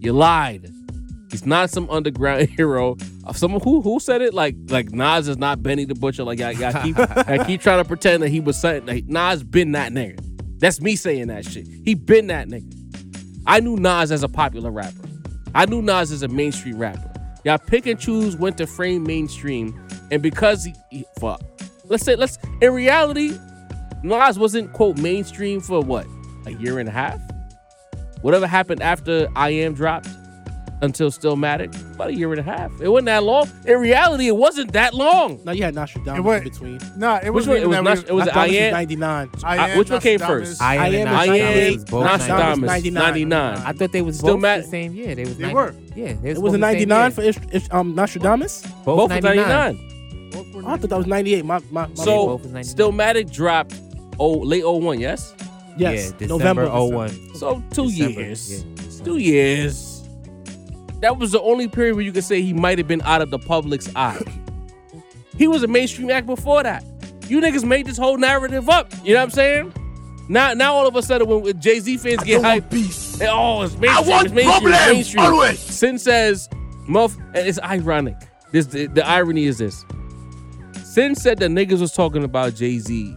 you lied. He's not some underground hero. Uh, Someone who who said it like like Nas is not Benny the Butcher. Like y'all, keep y'all keep trying to pretend that he was something. like, Nas been that nigga. That's me saying that shit. He been that nigga. I knew Nas as a popular rapper. I knew Nas is a mainstream rapper. Y'all pick and choose when to frame mainstream, and because he, he let's say let's in reality, Nas wasn't quote mainstream for what a year and a half. Whatever happened after I Am dropped until Stillmatic, about a year and a half. It wasn't that long. In reality, it wasn't that long. No, you had It Nostradamus was- in between. Nah, it Which was one? It was that not. It was I Nostradamus Am. 99. I which one came first? I I am am and Nostradamus. Nostradamus was both Nostradamus, 99. 99. I thought they was Still both the same year. They was They 90 were. Yeah, they It was a both 99 for Ish, Ish, um, Nostradamus? both, Both was 99. Oh, I thought that was 98. My, my, my So both was Stillmatic dropped oh late 01, yes? yes, yeah, November. 01. So two December, years. yeah, two years. That was the only period where you could say he might have been out of the public's eye. He was a mainstream act before that. You niggas made this whole narrative up. You know what I'm saying? Now, now all of a sudden, when Jay Z fans I get hyped, peace. Eh, Oh, it's mainstream. want it's mainstream. It's mainstream. always. Sin says, "Muff," and it's ironic. This the, the irony is this. Sin said that niggas was talking about Jay Z,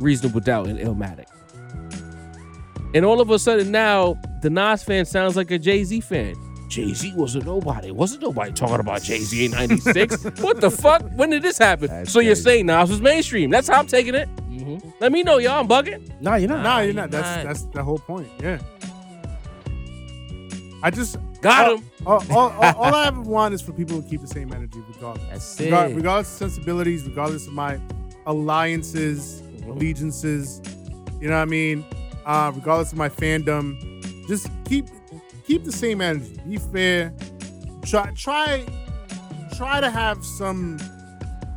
Reasonable Doubt, and Illmatic, and all of a sudden now the Nas fan sounds like a Jay Z fan. Jay Z wasn't nobody. Wasn't nobody talking about Jay Z in '96. what the fuck? When did this happen? That's so you're crazy. saying Nas was mainstream? That's how I'm taking it. Mhm. Let me know, y'all. I'm bugging. Nah, you're not. Nah, you're you're not. That's that's the whole point. Yeah. I just Got all, him. All, all, all, all I ever want is for people to keep the same energy, regardless. That's it. Regar- regardless of sensibilities, regardless of my alliances, Mm-hmm. allegiances. You know what I mean? Uh, regardless of my fandom, just keep keep the same energy. Be fair. Try try try to have some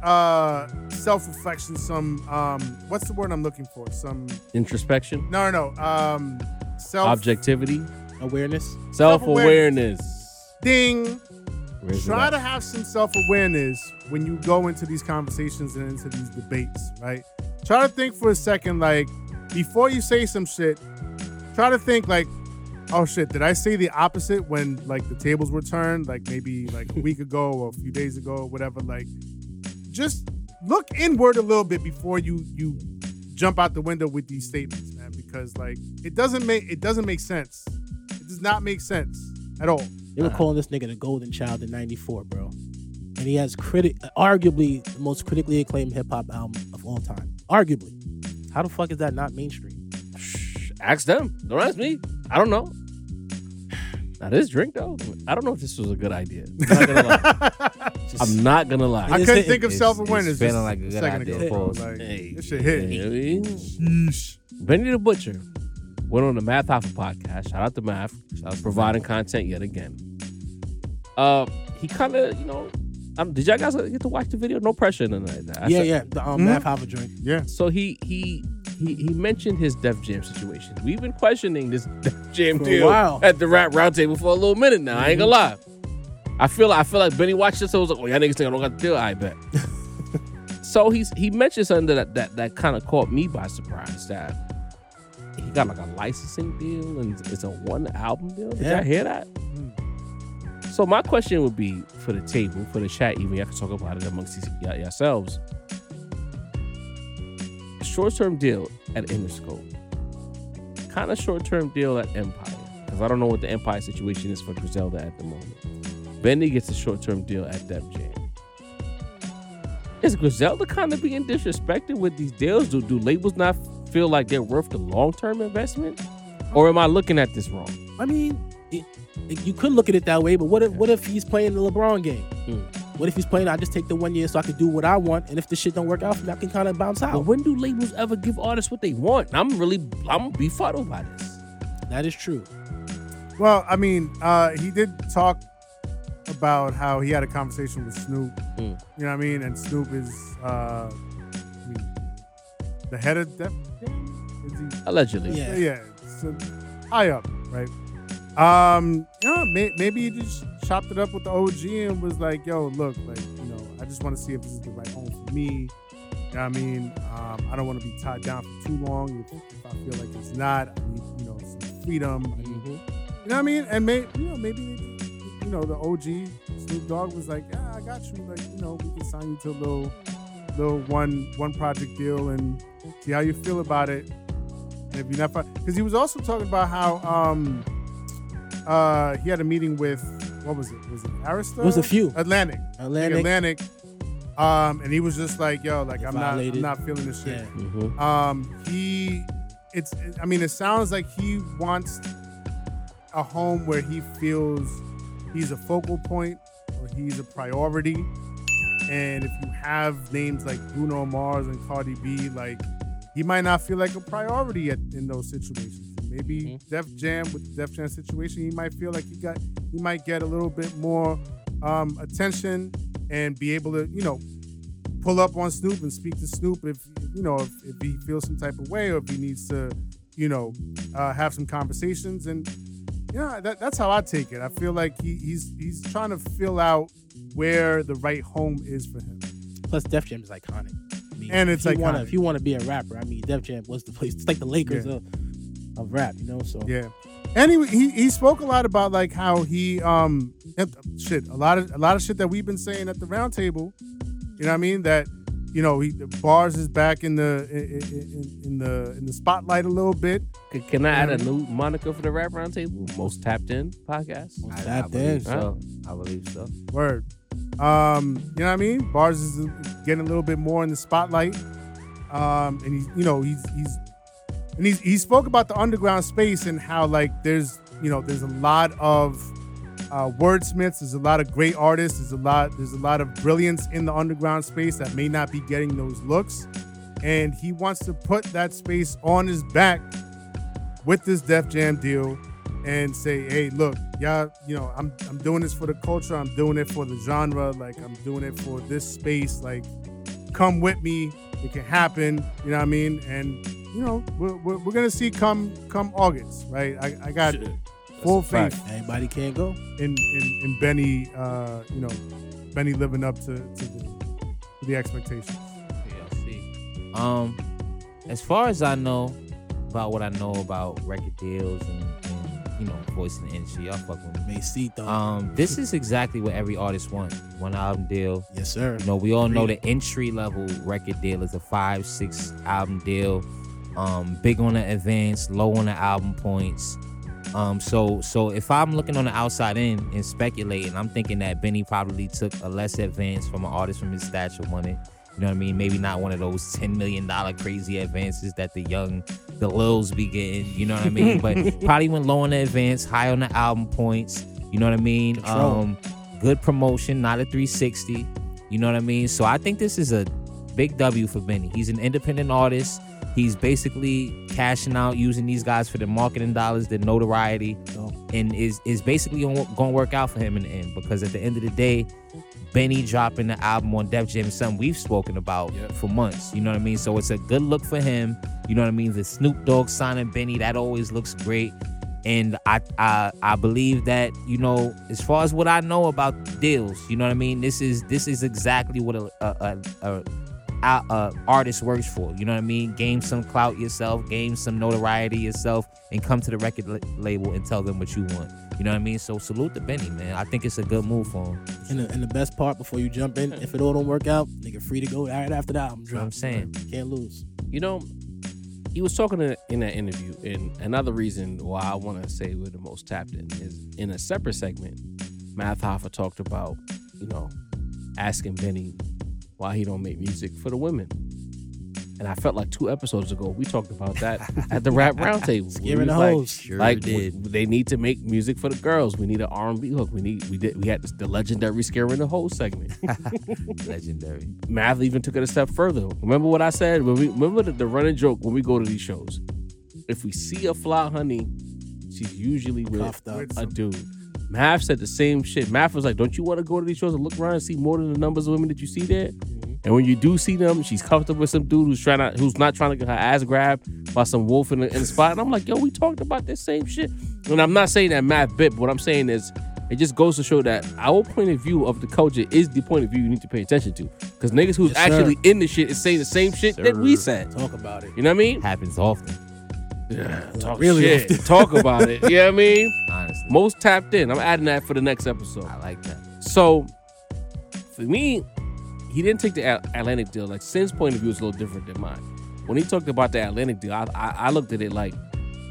uh self-reflection some um what's the word i'm looking for some Introspection, no no no um self objectivity, Awareness. self-awareness. ding Where's try to have some self-awareness when you go into these conversations and into these debates right try to think for a second like before you say some shit try to think like oh shit did i say the opposite when like the tables were turned like maybe like a week ago or a few days ago or whatever like just look inward a little bit before you you jump out the window with these statements man because like it doesn't make it doesn't make sense it does not make sense at all They were uh, calling this nigga the golden child in 94, bro. And he has critic arguably the most critically acclaimed hip hop album of all time. Arguably. How the fuck is that not mainstream? Shh, ask them. Don't ask me. I don't know. Now this drink though, I don't know if this was a good idea. I'm not gonna lie. I'm not gonna lie. I couldn't hitting. think of It's- self awareness. it's feeling like a good idea. Pause. Like, Hey. this shit hit. Hey, Sheesh. Benny the Butcher went on the Math Hoffa podcast. Shout out to Math. Shout out providing content yet again. Uh, he kind of, you know, um, did y'all guys get to watch the video? No pressure and nothing like that. I yeah, said- yeah. The um, Mhm. Math Hoffa joint. Yeah. So he he he he mentioned his Def Jam situation. We've been questioning this Def Jam deal at the rap roundtable for a little minute now. I ain't gonna lie. I feel I feel like Benny watched this. So I was like, oh, y'all niggas think I don't got the deal. I bet. so he's he mentioned something that that that kind of caught me by surprise. That he got like a licensing deal and it's a one album deal. Did Yeah. y'all hear that? So my question would be for the table, for the chat, even y'all can talk about it amongst y- y- yourselves. Short-term deal at Interscope, kind of short-term deal at Empire, because I don't know what the Empire situation is for Griselda at the moment. Benny gets a short-term deal at Def Jam. Is Griselda kind of being disrespected with these deals? Do do labels not feel like they're worth the long-term investment, or am I looking at this wrong? I mean, it, it- you could look at it that way, but what if what if he's playing the LeBron game? Hmm. What if he's playing? I just take the one year so I can do what I want, and if the shit don't work out for me, I can kind of bounce out. But out. when do labels ever give artists what they want? I'm really I'm befuddled by this. That is true. Well, I mean, uh, he did talk about how he had a conversation with Snoop. Mm. You know what I mean? And Snoop is, uh, I mean, the head of Def Jam? Is he? Allegedly. Yeah. Yeah, so high up, right? Um, yeah, may, maybe he just chopped it up with the OG and was like, "Yo, look, like, you know, I just want to see if this is the right home for me." You know what I mean? Um, I don't want to be tied down for too long. If, if I feel like it's not, I need, you know, some freedom. I need, Mhm. you know what I mean? And maybe you know, maybe, you know, the OG Snoop Dogg was like, "Yeah, I got you. Like, you know, we can sign you to a little, little one, one project deal and see how you feel about it." And if you're not, because he was also talking about how um, uh, he had a meeting with what was it? Was it Arista? It was a few. Atlantic. Atlantic. Atlantic. Um, and he was just like, yo, like I'm not, I'm not feeling this shit. Yeah. Mhm. Um, he, it's, I mean, it sounds like he wants a home where he feels he's a focal point or he's a priority. And if you have names like Bruno Mars and Cardi B, like he might not feel like a priority at, in those situations. Maybe Def Jam with the Def Jam situation, he might feel like he got, he might get a little bit more um, attention and be able to, you know, pull up on Snoop and speak to Snoop if you know if, if he feels some type of way or if he needs to, you know, uh, have some conversations and yeah, that, that's how I take it. I feel like he, he's he's trying to fill out where the right home is for him. Plus, Def Jam is iconic. I mean, And it's if you wanna- iconic. if you want to be a rapper, I mean, Def Jam was the place. It's like the Lakers Yeah. of, of rap, you know. So Yeah, and he, he he spoke a lot about like how he um shit a lot of a lot of shit that we've been saying at the round table. You know what I mean? That you know he the bars is back in the in, in, in the in the spotlight a little bit. C- Can I add a new moniker for the rap roundtable? Most tapped in podcast. I, I Tapped in. so. I believe so. Word. Um, you know what I mean? Bars is getting a little bit more in the spotlight. Um, and he's, you know, he's he's and he's he spoke about the underground space and how like there's you know there's a lot of uh, wordsmiths, there's a lot of great artists, there's a lot there's a lot of brilliance in the underground space that may not be getting those looks, and he wants to put that space on his back with this Def Jam deal and say, hey, look, y'all, you know, I'm I'm doing this for the culture, I'm doing it for the genre, like I'm doing it for this space, like come with me, it can happen, you know what I mean? And you know, we're, we're, we're gonna see come come August, right? I, I got full fact. faith everybody can't go. in in, in Benny, uh, you know, Benny living up to, to the to the expectations. PLC. Um, as far as I know about what I know about record deals and you know, voice in the industry, y'all fuck with me. Mesito. Um, this is exactly what every artist wants. One album deal. yes, sir. You know, we all know the entry level record deal is a five, six album deal. Um, big on the advance, low on the album points. Um, so so if I'm looking on the outside in and speculating, I'm thinking that Benny probably took a less advance from an artist from his stature wanted. You know what I mean? Maybe not one of those ten million dollar crazy advances that the young, the Lils be getting. You know what I mean? but probably went low on the advance, high on the album points. You know what I mean? Um, good promotion, not a 360. You know what I mean? So I think this is a big W for Benny. He's an independent artist. He's basically cashing out using these guys for the marketing dollars, the notoriety, and is is basically going to work out for him in the end. Because at the end of the day, Benny dropping the album on Def Jam is something we've spoken about Yep. for months. You know what I mean? So it's a good look for him. You know what I mean? The Snoop Dogg signing Benny that always looks great. And I, I I believe that you know as far as what I know about deals, you know what I mean. This is this is exactly what a a, a, a, a, a uh, artist works for. You know what I mean. Gain some clout yourself, gain some notoriety yourself, and come to the record la- label and tell them what you want. You know what I mean. So salute to Benny, man. I think it's a good move for him. and the, and the best part before you jump in, if it all don't work out, nigga, free to go right after that album what drop. I'm saying. can't lose. You know, he was talking in, in that interview, and another reason why I want to say we're the most tapped in is in a separate segment. Math Hoffa talked about, you know, asking Benny why he don't make music for the women. And I felt like two episodes ago we talked about that at the rap roundtable. Scaring the like, hoes. Sure like did. w- they need to make music for the girls. We need an R and B hook. We need we did we had this, the legendary scaring the whole segment. Legendary. Math even took it a step further. Remember what I said? When we remember the, the running joke when we go to these shows. If we see a fly honey, she's usually with a dude. Math said the same shit. Math was like, "Don't you want to go to these shows and look around and see more than the numbers of women that you see there?" Mm-hmm. And when you do see them, she's comfortable with some dude who's trying to, who's not trying to get her ass grabbed by some wolf in the, in the spot. And I'm like, yo, we talked about this same shit. And I'm not saying that math bit, but what I'm saying is, it just goes to show that our point of view of the culture is the point of view you need to pay attention to. Because niggas who's Yes, actually in the shit is saying the same shit that we said. Talk about it. You know what I mean? Happens often, Yeah, talk really shit. often. Talk about it. You know what I mean? honestly. Most tapped in. I'm adding that for the next episode. I like that. So for me, he didn't take the Atlantic deal. Like Sin's point of view is a little different than mine. When he talked about the Atlantic deal, I, I, I looked at it like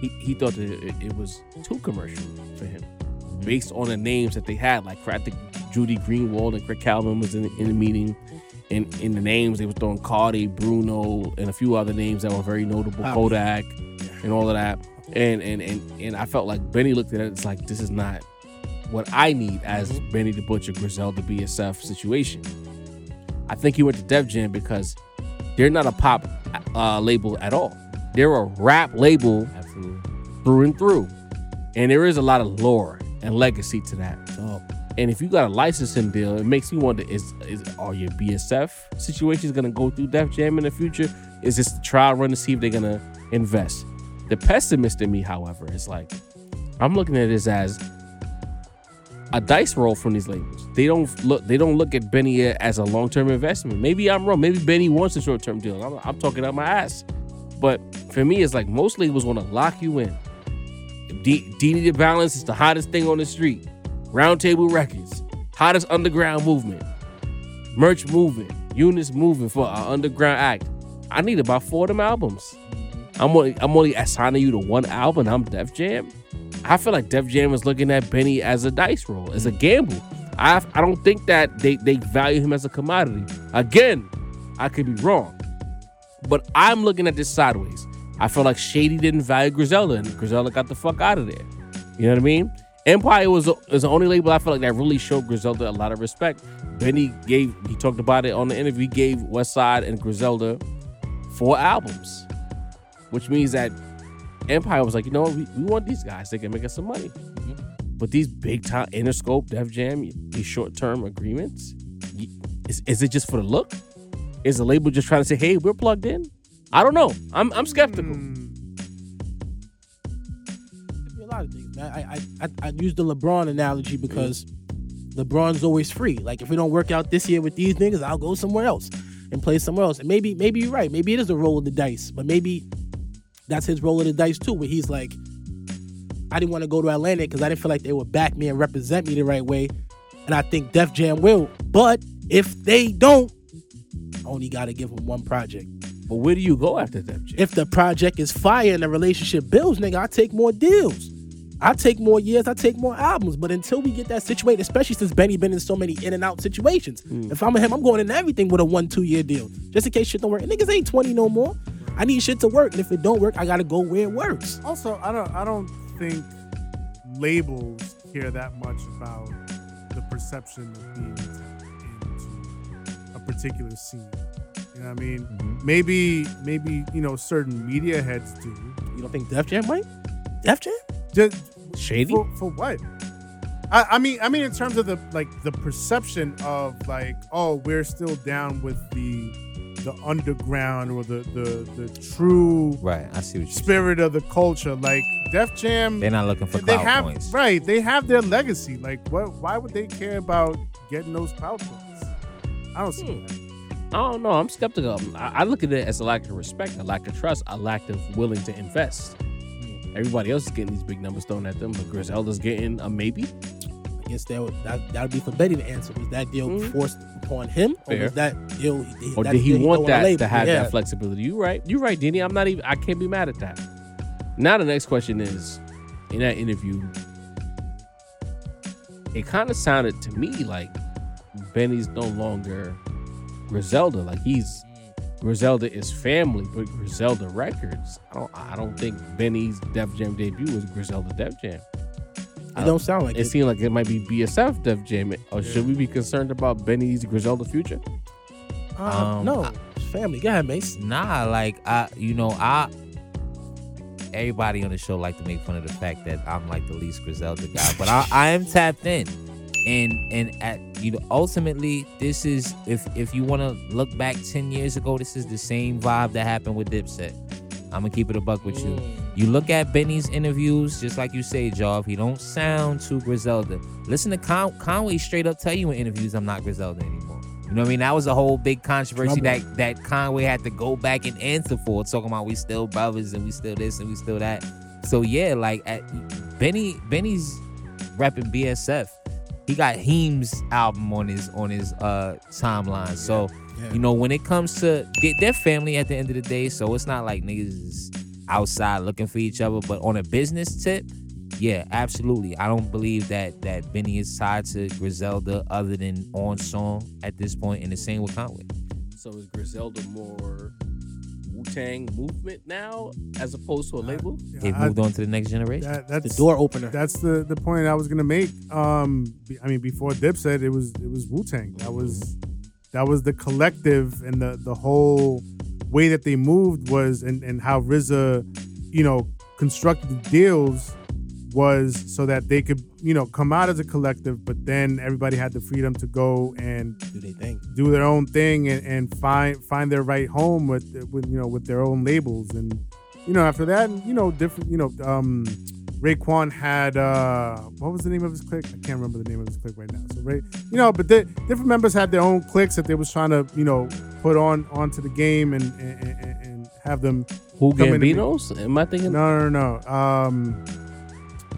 he, he thought that it, it was too commercial for him. Mm-hmm. based on the names that they had. Like I think Julie Greenwald and Craig Kallman was in, in the meeting. In, in the names, they were throwing Cardi, Bruno, and a few other names that were very notable. Kodak, and all of that. And and and and I felt like Benny looked at it. It's like this is not what I need as Mm-hmm. Benny the Butcher, Griselda, BSF situation. I think he went to Def Jam because they're not a pop uh, label at all. They're a rap label Absolutely. through and through. And there is a lot of lore and legacy to that. So, And if you got a licensing deal, it makes me wonder: is is are your BSF situations gonna go through Def Jam in the future? Is this the trial run to see if they're gonna invest? The pessimist in me, however, is like, I'm looking at this as a dice roll from these labels. They don't look they don't look at Benny as a long term investment. Maybe I'm wrong. Maybe Benny wants a short term deal. I'm, I'm talking out my ass. But for me, it's like most labels want to lock you in. D D the Balance is the hottest thing on the street. Roundtable Records, hottest underground movement. Merch movement, units moving for our underground act. I need about four of them albums. I'm only I'm only assigning you to one album. I'm Def Jam. I feel like Def Jam is looking at Benny as a dice roll, as a gamble. I I don't think that they they value him as a commodity. Again, I could be wrong, but I'm looking at this sideways. I feel like Shady didn't value Griselda, and Griselda got the fuck out of there. You know what I mean? Empire was is the only label I feel like that really showed Griselda a lot of respect. Benny gave he talked about it on the interview. He gave Westside and Griselda four albums, which means that Empire was like, you know what, we, we want these guys. They can make us some money. Mm-hmm. But these big time Interscope, Def Jam, these short term agreements, is, is it just for the look? Is the label just trying to say, hey, we're plugged in? I don't know. I'm I'm skeptical. Hmm. could be a lot of things, man. I I I, I use the LeBron analogy because LeBron's always free. Like if we don't work out this year with these niggas, I'll go somewhere else and play somewhere else. And maybe maybe you're right. Maybe it is a roll of the dice, but maybe that's his roll of the dice too, where he's like, I didn't want to go to Atlanta because I didn't feel like they would back me and represent me the right way. And I think Def Jam will. But if they don't, I only got to give them one project. But where do you go after Def Jam? If the project is fire and the relationship builds, nigga, I take more deals. I take more years, I take more albums. But until we get that situated, especially since Benny been in so many in and out situations, hmm. if I'm with him, I'm going into everything with a one, two year deal. Just in case shit don't work. And niggas ain't 20 no more. I need shit to work. And if it don't work, I gotta go where it works. Also, I don't I don't think labels care that much about the perception of being into a particular scene. You know what I mean? Mm-hmm. Maybe maybe, you know, certain media heads do. You don't think Def Jam might? Def Jam? Just Shady? for, for what? I, I mean I mean in terms of the like the perception of like, oh, we're still down with the the underground or the the, the true Right. I see what you're saying. spirit of the culture. Like Def Jam They're not looking for they clout have points. right. They have their legacy. Like, what? Why would they care about getting those clout points? I don't see Hmm. that. I don't know. I'm skeptical. I, I look at it as a lack of respect, a lack of trust, a lack of willing to invest. Everybody else is getting these big numbers thrown at them, but Griselda's getting a maybe. I guess that would that that would be for Benny to answer. Was that deal Mhm. forced upon him, or was that deal? he- Or that did he deal want threw that to have Yeah. that flexibility? You right. You right, Denny. I'm not even. I can't be mad at that. Now the next question is, in that interview, it kind of sounded to me like Benny's no longer Griselda. Like he's Griselda is family, but Griselda Records. I don't. I don't think Benny's Def Jam debut was Griselda Def Jam. It don't sound like It it. seemed like it might be BSF Def Jam. Or should we be concerned about Benny's Griselda future? Uh, Um, no, I- family. Go ahead, Mace. Nah, like I, you know, I. Everybody on the show like to make fun of the fact that I'm like the least Griselda guy, but I, I am tapped in, and and at you know, ultimately, this is if if you want to look back ten years ago, this is the same vibe that happened with Dipset. I'm gonna keep it a buck with you. You look at Benny's interviews, just like you say, Jov, he don't sound too Griselda. Listen to Con- Conway straight up tell you in interviews, I'm not Griselda anymore. You know what I mean? That was a whole big controversy that, that Conway had to go back and answer for, talking about we still brothers and we still this and we still that. So yeah, like at Benny, Benny's repping BSF. He got Heem's album on his on his uh timeline. So Yeah. You know when it comes to they- they're family at the end of the day, so it's not like niggas is outside looking for each other. But on a business tip, yeah, absolutely. I don't believe that that Benny is tied to Griselda other than on song at this point, and the same with Conway. So is Griselda more Wu Tang movement now as opposed to a label? They've I- moved on to the next generation. That, that's The door opener. That's the the point I was gonna make. Um, I mean, before Dipset it was it was Wu Tang. That was that was the collective and the the whole way that they moved was and and how RZA, you know, constructed the deals was so that they could you know come out as a collective, but then everybody had the freedom to go and do they think? do their own thing and, and find find their right home with with you know with their own labels and you know after that you know different you know um Raekwon had uh what was the name of his clique? I can't remember the name of his clique right now. So Ray, you know, but the, different members had their own cliques that they was trying to you know put on onto the game and and, and, and have them. Who come in and be- Gambinos? Am I thinking? No, no, no. Um,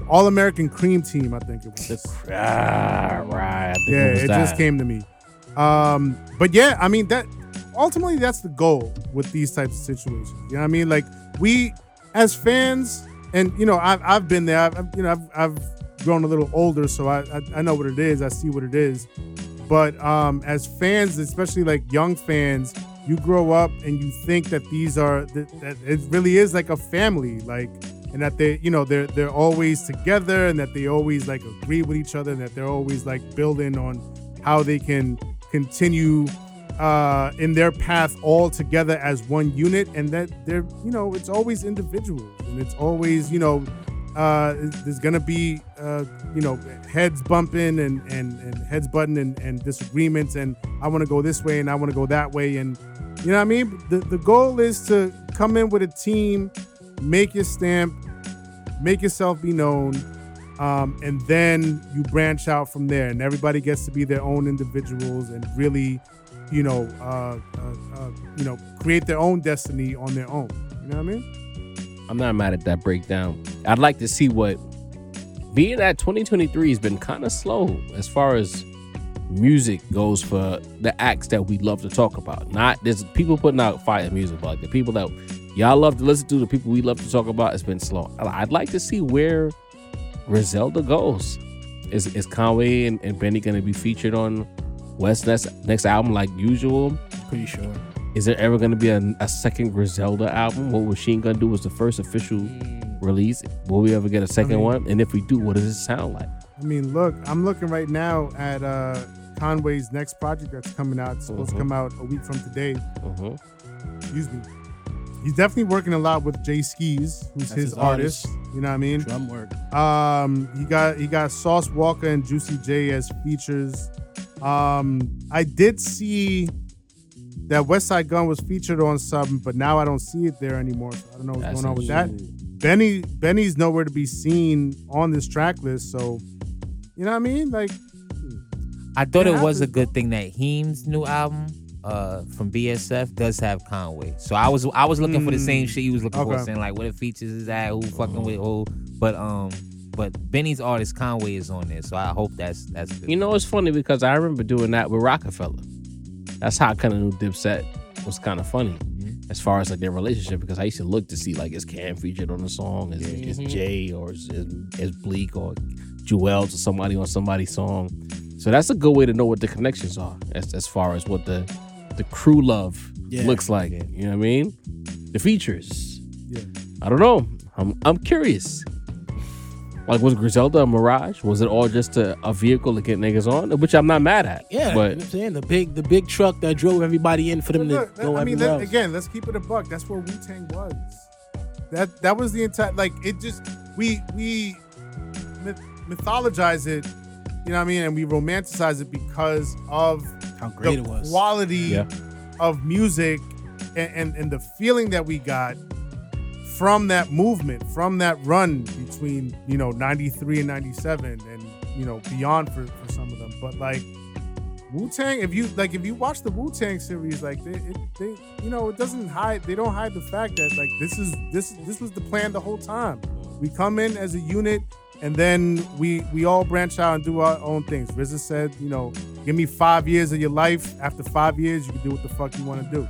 All American Cream Team, I think it was. Ah, right. Yeah, was it just came to me. Um, but yeah, I mean that ultimately that's the goal with these types of situations. You know what I mean? Like we as fans, and you know, I've I've been there. I've, you know, I've I've grown a little older, so I, I I know what it is. I see what it is. But um, as fans, especially like young fans, you grow up and you think that these are that, that it really is like a family, like and that they you know they're they're always together and that they always like agree with each other and that they're always like building on how they can continue uh in their path all together as one unit and that they're you know it's always individuals and it's always you know uh there's gonna be uh you know heads bumping and and, and heads butting and, and disagreements and i want to go this way and i want to go that way and you know what i mean? The, the goal is to come in with a team make your stamp make yourself be known um, and then you branch out from there and everybody gets to be their own individuals and really you know uh, uh, uh, you know create their own destiny on their own you know what i mean I'm not mad at that breakdown. I'd like to see what being that 2023 has been kind of slow as far as music goes for the acts that we love to talk about. Not there's people putting out fire music, but like the people that y'all love to listen to, the people we love to talk about, it's been slow. I'd like to see where Griselda goes. Is is Conway and, and Benny gonna be featured on West next next album like usual? Pretty sure. Is there ever going to be a, a second Griselda album? What Machine Gun Do was the first official release. Will we ever get a second mean- one? And if we do, what does it sound like? i mean look i'm looking right now at uh conway's next project that's coming out it's supposed to come out a week from today Uh-huh. excuse me he's definitely working a lot with Jae Skeese who's his, his artist. artist. you know what i mean Drumwork. Um, he got he got Sauce Walka and Juicy J as features. Um, I did see that Westside Gunn was featured on something, but now I don't see it there anymore. So I don't know what's That's going on with that. Benny Benny's nowhere to be seen on this track list, so you know what I mean? Like, I thought It it was a good thing that Heem's new album uh, from BSF does have Conway. So I was I was looking for the same Mm, shit you was looking for, okay. saying like what the features is that, who fucking with who. But um, but Benny's artist Conway is on there, so I hope that's that's good. You know, it's funny because I remember doing that with Rockefeller. That's how I kind of knew Dipset was kind of funny mm-hmm. as far as like their relationship because I used to look to see like is Cam featured on the song, is, is mm-hmm. Jay or is, is, is Bleek or Juelz or somebody on somebody's song. So that's a good way to know what the connections are as, as far as what the the crew love Yeah. looks like. You know what I mean? The features. Yeah. I don't know. I'm I'm curious. Like was Griselda a mirage? Was it all just a, a vehicle to get niggas on? Which I'm not mad at. Yeah, you know what I'm saying the big the big truck that drove everybody in for them But to look, go I mean, everywhere let, else. again, let's keep it a buck. That's where Wu Tang was. That that was the entire like it just we we myth- mythologize it, you know what I mean, and we romanticize it because of How great the it was. quality Yeah. of music and, and and the feeling that we got from that movement, from that run between you know '93 and '97, and you know beyond for for some of them. But like Wu Tang, if you like, if you watch the Wu Tang series, like they, it, they, you know, it doesn't hide. They don't hide the fact that like this is this this was the plan the whole time. We come in as a unit, and then we we all branch out and do our own things. RZA said, you know, give me five years of your life. After five years, you can do what the fuck you want to do.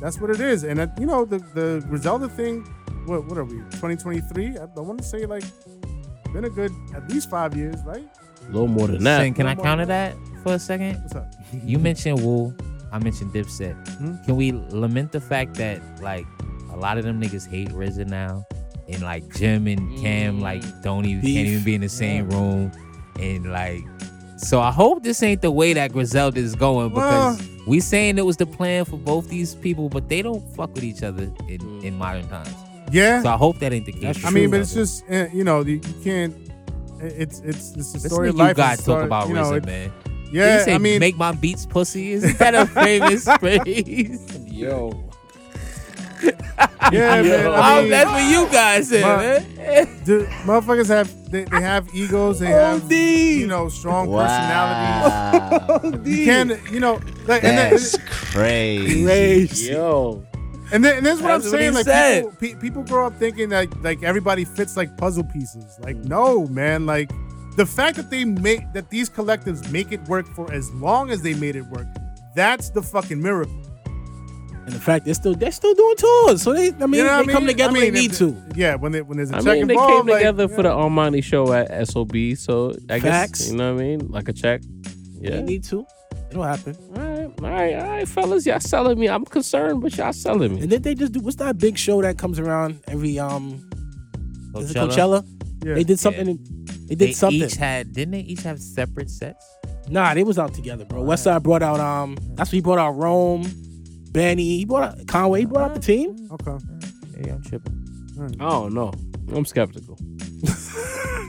That's what it is. And uh, you know, the the Griselda thing. What what are we? 2023? I, I want to say like been a good at least five years, right? A little more than that. Sin, can I counter that for a second? What's up? You mentioned Wu. I mentioned Dipset. Hmm? Can we lament the fact that like a lot of them niggas hate RZA now, and like Jim and Cam like don't even Beef. can't even be in the same room, and like. So I hope this ain't the way that Griselda is going because Well- we saying it was the plan for both these people, but they don't fuck with each other in, in modern times. Yeah. So I hope that ain't the case. That's I mean, true. but it's just uh, you know you, you can't. It's it's it's the story to of you life. guys talk about you know, RZA, man. Yeah, you say I mean, make my beats pussy. Isn't that a famous phrase? Yo. yeah, man. Oh, I mean, that's what you guys said, my- man. the motherfuckers have they, they have egos. They have you know strong personalities. You can you know like and then, That's crazy. Yo. And then and this is what I'm That's what saying. Like said. people, pe- people grow up thinking that like everybody fits like puzzle pieces. Like no, man. Like the fact that they make that these collectives make it work for as long as they made it work. That's the fucking miracle. And the fact they're still they're still doing tours, so they I mean You know they I come together I when they need if- to. Yeah, when they, when there's a I check mean, they came like, together for the yeah. Armani show at SOB, so I Facts. guess you know what I mean, like a check. Yeah, They need to. It'll happen. All right, all right, all right, fellas, y'all selling me. I'm concerned, but y'all selling me. And then they just do what's that big show that comes around every um is it Coachella? Coachella? Yeah. They did something. in- They did They something. each had didn't they each have separate sets? Nah, they was out together, bro. Westside brought out um. That's what he brought out Rome, Benny. He brought out Conway. He brought out the team. Okay. Yeah, I'm tripping. I don't know. I'm skeptical.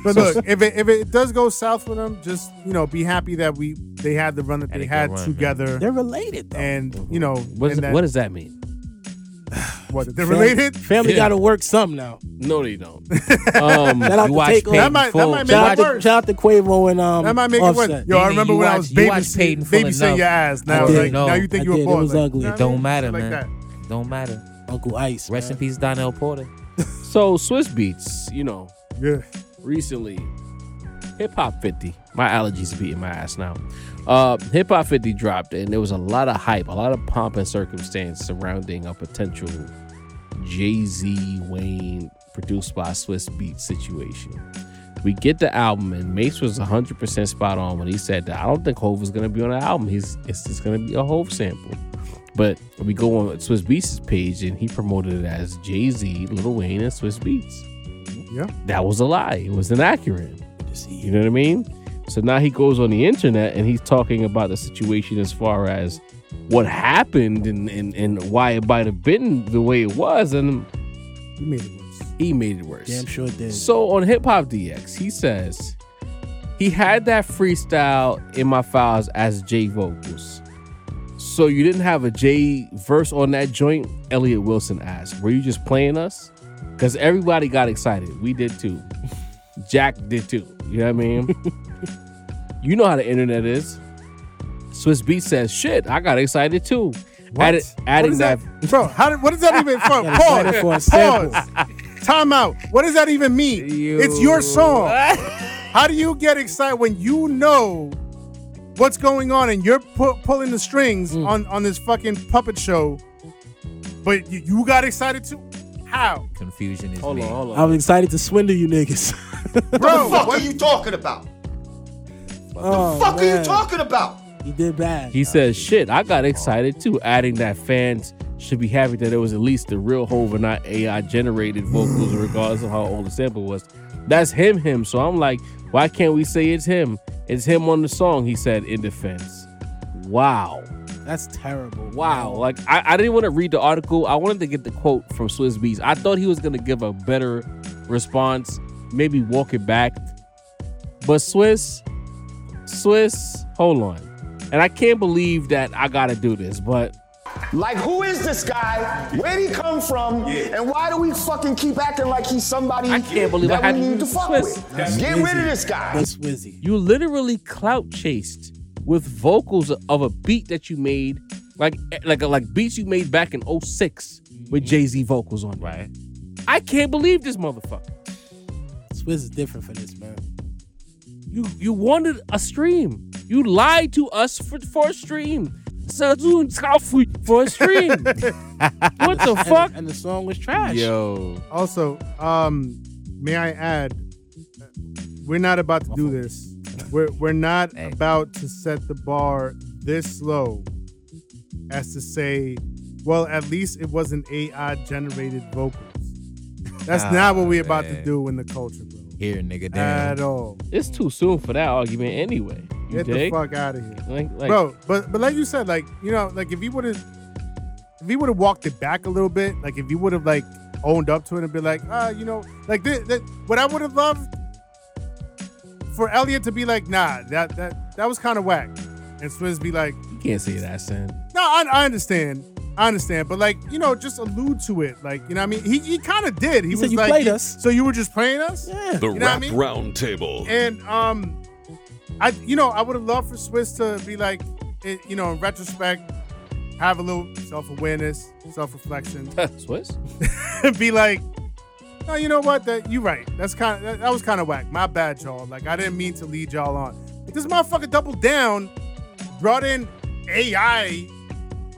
But look, if it if it does go south for them, just you know, be happy that we they had the run that Had they a had run, man. together, They're related though. and you know, What, is, that, what does that mean? what they're Fam- related. Family Yeah. got to work some now. No, they don't. um, Shout out You to watch Peyton That might- that might make Shout it to, worse. shout out to Quavo and um. That might make it Offset. work. Yo, I remember you when I watch- was you babysitting, Peyton full babysitting your ass. Now, like, did. now you think I you a did. It was like, ugly. you know It don't mean? matter, like man. that. Don't matter. Uncle Ice. Rest in peace, Donnell Porter. So Swizz Beatz, you know, Yeah. recently, Hip Hop 50. My allergies are beating my ass now. Uh, Hip Hop 50 dropped, and there was a lot of hype, a lot of pomp and circumstance surrounding a potential Jay Z Wayne produced by Swizz Beatz situation. We get the album, and Mace was 100% spot on when he said that I don't think Hove is going to be on the album. He's It's just going to be a Hove sample. But we go on Swizz Beatz' page, and he promoted it as Jay Z, Lil Wayne, and Swizz Beatz. Yeah. That was a lie. It was inaccurate. You know what I mean? So now he goes on the internet and he's talking about the situation as far as what happened and, and, and why it might have been the way it was. And You made it worse. he made it worse. Damn sure did. So on Hip Hop DX, he says he had that freestyle in my files as J vocals. So you didn't have a J verse on that joint? Elliott Wilson asked. Were you just playing us? Because everybody got excited. We did too. Jack did too. You know what I mean? you know how the internet is. Swizz Beat says, shit, I got excited too. What? Added, adding what that, that, bro? How did, what does that even? For pause. Pause. Time out. What does that even mean? It's your song. How do you get excited when you know what's going on and you're pu- pulling the strings Mm. on on this fucking puppet show, but you, you got excited too? How, Confusion is hold me. on, hold on. I was excited to swindle you niggas. bro? fuck are you talking about? What oh, the fuck are you talking about? He did bad. He says, "Shit, I got excited too." Adding that fans should be happy that it was at least the real Hove and not AI generated vocals, regardless of how old the sample was. That's him, him. So I'm like, why can't we say it's him? It's him on the song. He said in defense. Wow, That's terrible. wow. Like I, I didn't want to read the article. I wanted to get the quote from Swizz Beatz. I thought he was gonna give a better response, maybe walk it back. But Swizz, Swizz, hold on. And I can't believe that I gotta do this, but Like, who is this guy? Where'd he come from? And why do we fucking keep acting like he's somebody I can't believe that I we need to fuck Swizz. with? Get rid of this guy. That's Wizzy. you literally clout chased with vocals of a beat that you made, like like like beats you made back in 06 with Jay Z vocals on. it. Right. I can't believe this motherfucker. Swizz is different for this, man. You you wanted a stream. You lied to us for for a stream. So you for a stream. what the And- fuck? And, the song was trash. Yo. Also, um, may I add, we're not about to do this. We're we're not Hey. about to set the bar this low as to say, well, at least it wasn't AI generated vocals. That's not what we're about to do in the culture, bro. Here, nigga, damn. At all. It's too soon for that argument anyway. You Get the fuck out of here. Like, like, bro. But but like you said, like you know, like if you would have, if you would have walked it back a little bit, like if you would have like owned up to it and been like, ah, you know, like this, that, what I would have loved for Elliott to be like, nah, that that that was kind of whack, and Swizz be like, you can't say that, son. no, I, I understand. I understand, but like you know, just allude to it, like you know, what I mean, he he kind of did. He, He was said you like, played us. so you were just playing us, Yeah. The You know what I Rap mean? Roundtable. and um, I you know I would have loved for Swizz to be like, it, you know, in retrospect, have a little self awareness, self reflection, Swizz? be like, no, you know what? That you right. That's kind of that, that was kind of whack. My bad, y'all. Like I didn't mean to lead y'all on. This motherfucker doubled down, brought in AI,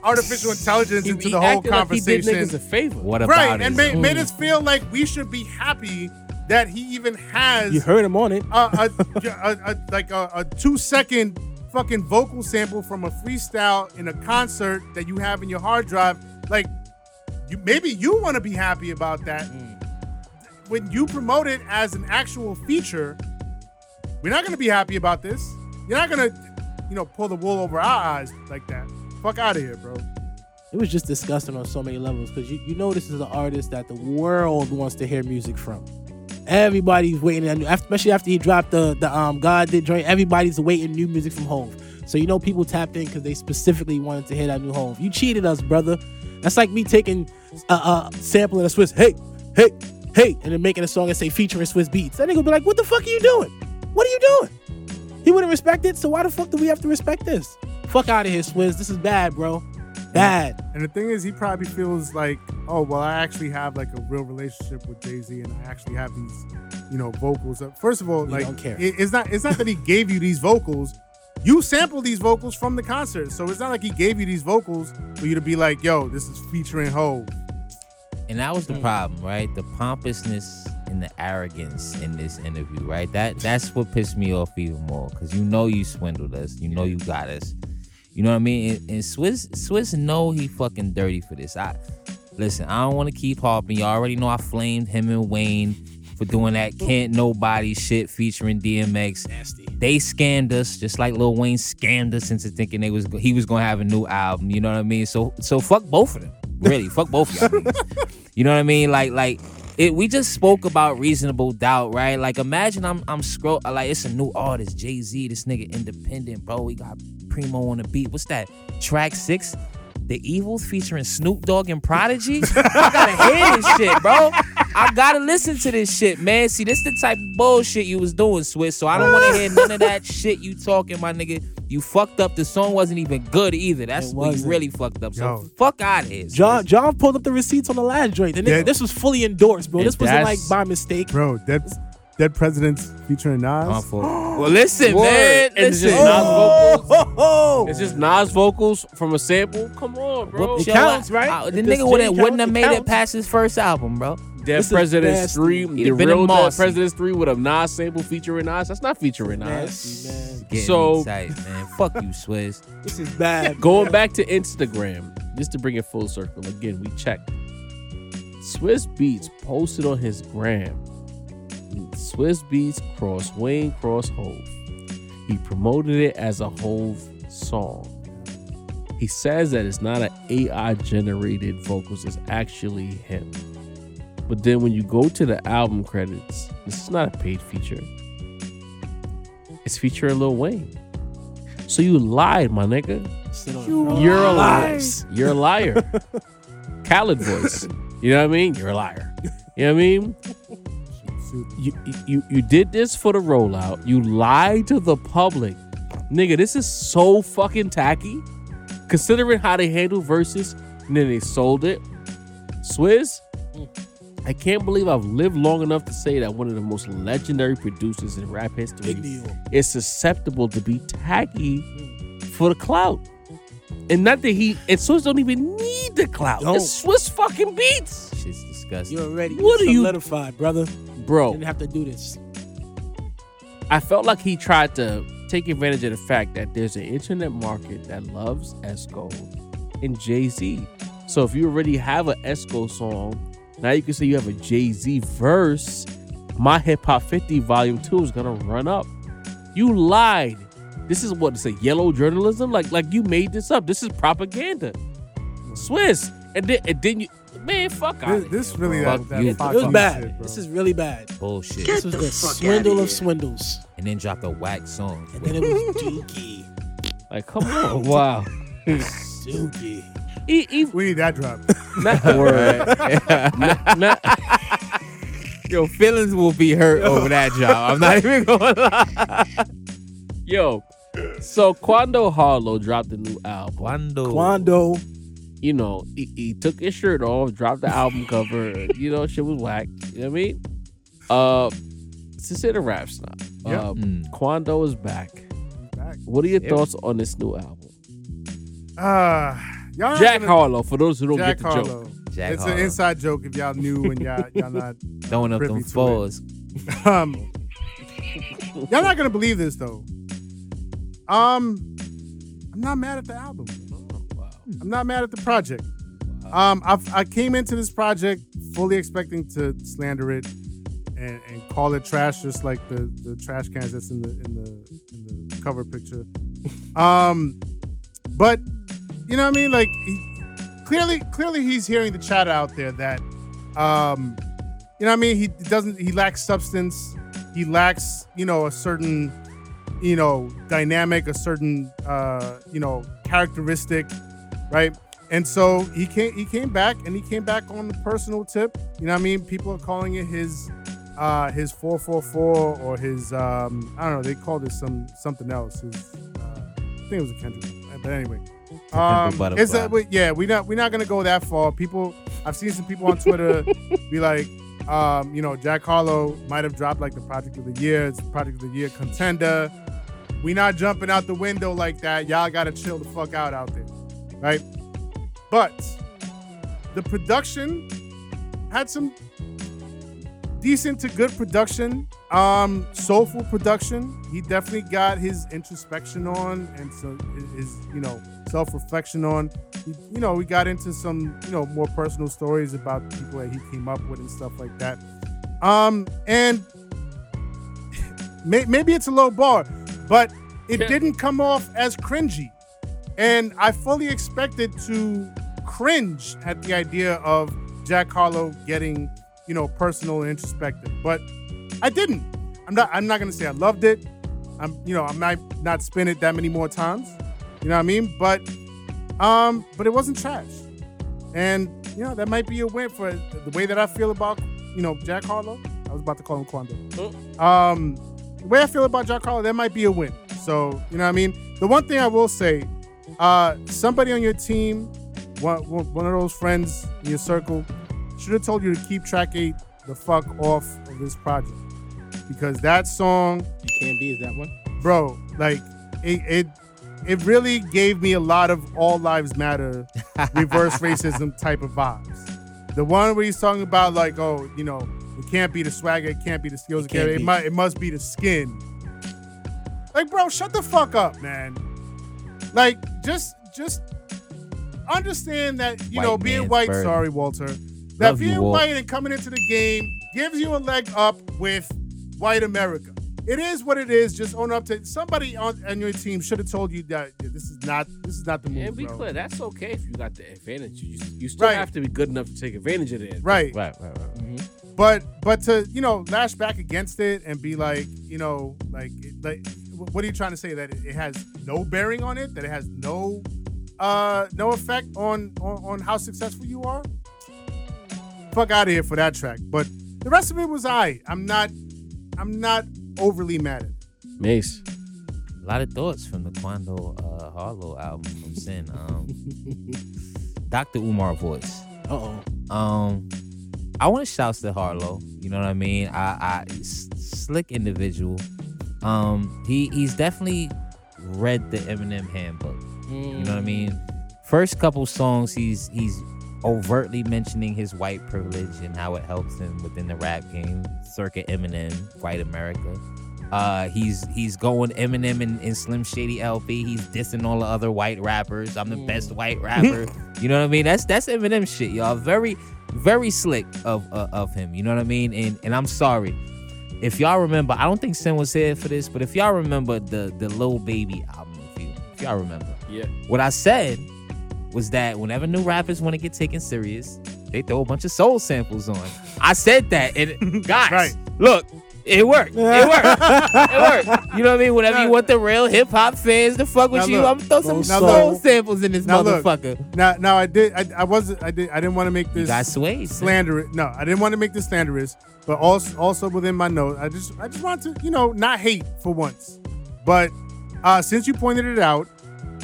artificial intelligence He- into he the whole acted like he did conversation. niggas a favor. What about right, it? and made, made us feel like we should be happy that he even has You heard him on it. a, a, a, a like a, two second fucking vocal sample from a freestyle in a concert that you have in your hard drive. Like, you maybe you want to be happy about that. Mm. When you promote it as an actual feature, we're not gonna be happy about this. You're not gonna, you know, pull the wool over our eyes like that. Fuck out of here, bro. It was just disgusting on so many levels because you, you know this is an artist that the world wants to hear music from. Everybody's waiting, especially after he dropped the the um God did joint. Everybody's waiting new music from Hove. So you know people tapped in because they specifically wanted to hear that new Hove. You cheated us, brother. That's like me taking a, sample in a Swizz, hey, hey, hey, and then making a song and say featuring Swizz Beatz. That nigga would be like, what the fuck are you doing? What are you doing? He wouldn't respect it, so why the fuck do we have to respect this? Fuck out of here, Swizz. This is bad, bro. Bad. And the thing is, he probably feels like, oh, well, I actually have like a real relationship with Jay Z, and I actually have these, you know, vocals. Uh, First of all, We like, don't care. it- it's not it's not that he gave you these vocals. You sampled these vocals from the concert, so it's not like he gave you these vocals for you to be like, yo, this is featuring Ho. And that was the problem, right? The pompousness and the arrogance in this interview, right? That that's what pissed me off even more. Cause you know you swindled us. You know you got us. You know what I mean? And, and Swizz Swizz know he fucking dirty for this. I listen, I don't want to keep harping. You already know I flamed him and Wayne for doing that can't nobody shit featuring DMX. Nasty. They scammed us just like Lil Wayne scammed us into thinking they was he was gonna have a new album. You know what I mean? So so fuck both of them. Really, fuck both of y'all. You know what I mean? Like like it, we just spoke about reasonable doubt, right? Like imagine I'm I'm scroll like it's a new artist, Jay Z. This nigga independent, bro. We got Primo on the beat. What's that? Track six. The Evils featuring Snoop Dogg and Prodigy. I gotta hear this shit, bro. I gotta listen to this shit, man. See, this the type of bullshit you was doing, Swizz. So I don't want to hear none of that shit you talking, my nigga. You fucked up. The song wasn't even good either. That's It what you wasn't. really fucked up. So Yo. fuck out of here. John Swizz. John pulled up the receipts on the last joint. The nigga, Yeah. this was fully endorsed, bro. And This wasn't like that's- by mistake. Bro, Dead, Dead Presidents featuring My Nas. fault. Well, listen, Word. man. And it's Listen. just Nas vocals. Oh, It's just Nas vocals from a sample. Come on, bro. It Yo, counts, I- right? I- the If this nigga wouldn't, J wouldn't have counts, made it it past his first album, bro. Dead This Presidents 3, the real in Dead Presidents 3 with a Nas sample featuring Nas. That's not featuring Nas. nasty, man. So- excited, man. Fuck you, Swizz. This is bad. Going back to Instagram, just to bring it full circle, again, we checked. Swizz Beatz posted on his gram. Swizz Beatz cross Wayne cross Hove. He promoted it as a Hove song. He says that it's not an AI generated vocals, it's actually him. But then when you go to the album credits, this is not a paid feature. It's featuring Lil Wayne. So you lied, my nigga. On You're a liar. You're a liar. Khaled voice. You know what I mean? You're a liar. You know what I mean? You, you you did this for the rollout. You lied to the public. Nigga, this is so fucking tacky. Considering how they handle verses and then they sold it. Swizz, I can't believe I've lived long enough to say that one of the most legendary producers in rap history is susceptible to be tacky for the clout. And not that he and Swizz don't even need the clout. Don't. It's Swizz fucking beats. Shit's disgusting. You already What are you- solidified, brother. Bro, Didn't have to do this. I felt like he tried to take advantage of the fact that there's an internet market that loves Esco and Jay Z. So if you already have an Esco song, now you can say you have a Jay Z verse. My Hip Hop 50 Volume 2 is gonna run up. You lied. This is what it's a yellow journalism. Like like you made this up. This is propaganda. Swizz. And then and then you man, fuck out. This, this really Fuck that, that you. It was bad. shit, this is really bad. Bullshit. This was the, swindle of swindles. and then dropped a whack song. And then it was Dookie. Like, come on. wow. Dookie. E- e- we need that drop. not, not, Yo, feelings will be hurt over that job. I'm not even going to lie. yo, so Quando Harlow dropped a new album. Quando. Quando. You know, he, he took his shirt off, dropped the album cover. You know, shit was whack. You know what I mean? Uh, since it a rap snap, Yep. uh, Mm. Quando is back. Back. What are your Yep. thoughts on this new album? Uh, y'all Jack gonna- Harlow, for those who don't Jack get the joke. Jack it's Harlow. an inside joke if y'all knew and y'all y'all not Throwing up privy them to fours. um y'all not gonna believe this though. Um I'm not mad at the album. I'm not mad at the project. Um I I came into this project fully expecting to slander it and, and call it trash just like the, the trash cans that's in the in the in the cover picture. Um but you know what I mean? Like he, clearly clearly he's hearing the chatter out there that um you know what I mean? He doesn't. He lacks substance. He lacks, you know, a certain, you know, dynamic, a certain, uh, you know, characteristic, right? And so he came. He came back, and he came back on the personal tip. You know what I mean? People are calling it his, uh, his four four four or his, um, I don't know. They called it some something else. His, uh, I think it was a Kendrick. But anyway, um, it's a, yeah, we not we're not gonna go that far. People, I've seen some people on Twitter be like, um, you know, Jack Harlow might have dropped like the project of the year, it's project of the year contender. We not jumping out the window like that. Y'all gotta chill the fuck out out there, right? But the production had some decent to good production, um, soulful production. He definitely got his introspection on and so his, you know, self-reflection on. He- you know, we got into some, you know, more personal stories about people that he came up with and stuff like that. Um, and may- maybe it's a low bar, but it didn't come off as cringy. And I fully expected to cringe at the idea of Jack Harlow getting, you know, personal and introspective. But I didn't. I'm not I'm not gonna say I loved it. I'm you know, I might not spin it that many more times. You know what I mean? But um, but it wasn't trash. And you know, that might be a win for the way that I feel about, you know, Jack Harlow. I was about to call him Quando. Um, the way I feel about Jack Harlow, that might be a win. So, you know what I mean? The one thing I will say, uh, somebody on your team, one, one of those friends in your circle, should have told you to keep track eight the fuck off of this project. Because that song You can't be is that one? bro like it, it it really gave me a lot of all lives matter reverse racism type of vibes the one where he's talking about like oh you know it can't be the swagger it can't be the skills it, can't can't, it, be. mu- it must be the skin like bro shut the fuck up man like just just understand that you White know being white burden. sorry walter that Love you, being Walt. white and coming into the game gives you a leg up with white America. It is what it is. Just own up to somebody on, on your team should have told you that yeah, this is not this is not the move. And be bro. clear, that's okay if you got the advantage. You, you still Right. have to be good enough to take advantage of it. Right. Right, right, right. Mm-hmm. But but to you know lash back against it and be like you know like like what are you trying to say that it, it has no bearing on it that it has no uh no effect on on, on how successful you are? Fuck out of here for that track. But the rest of it was I. I'm not I'm not overly mad at it. Mace. A lot of thoughts from the Quando uh, Harlow album from Sin. Um, Dr. Umar voice. Uh oh. Um, I want to shout to Harlow. You know what I mean? I, I slick individual. Um, he he's definitely read the Eminem handbook. You know what I mean? First couple songs, he's he's overtly mentioning his white privilege and how it helps him within the rap game, circa Eminem, white America. Uh, he's he's going Eminem and, and Slim Shady LP. He's dissing all the other white rappers. I'm the best white rapper. you know what I mean? That's that's Eminem shit, y'all. Very very slick of uh, of him. You know what I mean? And and I'm sorry if y'all remember. I don't think Sin was here for this, but if y'all remember the the Lil Baby album, if, you, if y'all remember, Yeah. what I said was that whenever new rappers want to get taken serious, they throw a bunch of soul samples on. I said that, and guys, Right. look, it worked. It worked. it worked. You know what I mean? Whenever you want the real hip hop fans to fuck with Now you, look. I'm gonna throw some Now soul look. samples in this Now look. motherfucker. Now, now I did. I, I wasn't. I did. I didn't want to make this got swayed. son. slanderous. No, I didn't want to make this slanderous. But also, also within my note, I just, I just want to, you know, not hate for once. But uh, since you pointed it out,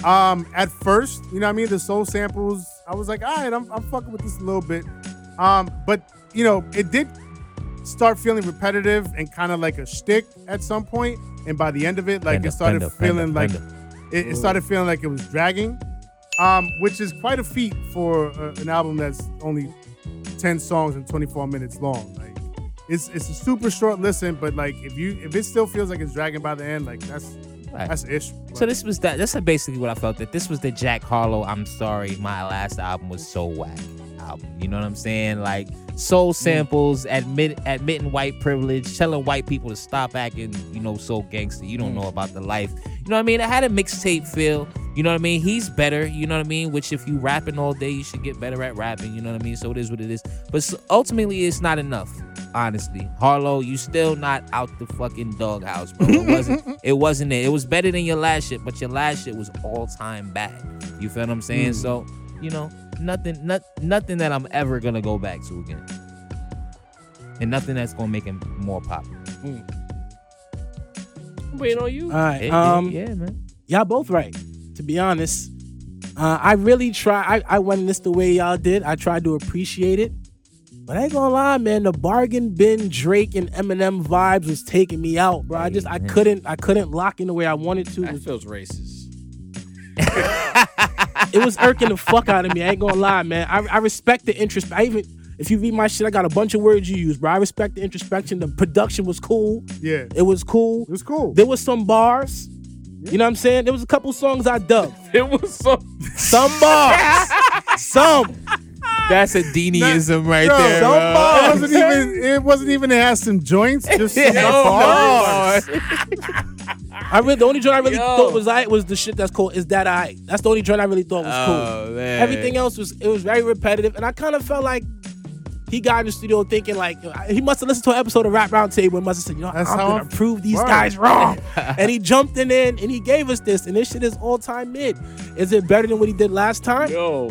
um, at first, you know, what I mean, the soul samples, I was like, all right, I'm, I'm fucking with this a little bit. Um, but you know, it did start feeling repetitive and kind of like a shtick at some point. And by the end of it, like Fender, it started Fender, feeling Fender, like it, it started feeling like it was dragging, um, which is quite a feat for uh, an album that's only 10 songs and 24 minutes long. Like it's it's a super short listen, but like if you if it still feels like it's dragging by the end, like that's Right. that's an issue. So this was that. That's basically what I felt. That this was the Jack Harlow. I'm sorry, my last album was so whack. Album. You know what I'm saying? Like soul mm. samples, admit admitting white privilege, telling white people to stop acting, you know, so gangster. You don't mm. know about the life. You know what I mean? I had a mixtape feel. You know what I mean? He's better. You know what I mean? Which if you rapping all day, you should get better at rapping. You know what I mean? So it is what it is. But ultimately, it's not enough. Honestly, Harlow, you still not out the fucking doghouse, bro. It wasn't. it wasn't it. It was better than your last shit, but your last shit was all time bad. You feel what I'm saying? Mm. So, you know, nothing, not, nothing that I'm ever gonna go back to again, and nothing that's gonna make him more popular. I'm waiting on you. All right. Yeah, Um, yeah, man. y'all both right. To be honest, uh, I really try. I, I went this the way y'all did. I tried to appreciate it, but I ain't gonna lie, man. The bargain bin Drake and Eminem vibes was taking me out, bro. I just I couldn't I couldn't lock in the way I wanted to. That feels racist. it was irking the fuck out of me. I ain't gonna lie, man. I, I respect the interest. I even if you read my shit, I got a bunch of words you use, bro. I respect the introspection. The production was cool. Yeah, It was cool. it was cool. There was some bars. You know what I'm saying? There was a couple songs I dug. It was so. Some bars. some. That's a Deaniism right Yo, there. some bro. bars. It wasn't even. It wasn't even. It has some joints. Just some No, bars. I really the only joint I really Yo. thought was I was the shit that's called is that I. That's the only joint I really thought was cool. Oh man. Everything else was it was very repetitive, and I kind of felt like he got in the studio thinking like he must have listened to an episode of Rap Roundtable and must have said, you know, That's I'm gonna I'm- prove these Word. guys wrong. and he jumped in there and he gave us this, and this shit is all time mid. Is it better than what he did last time? Yo.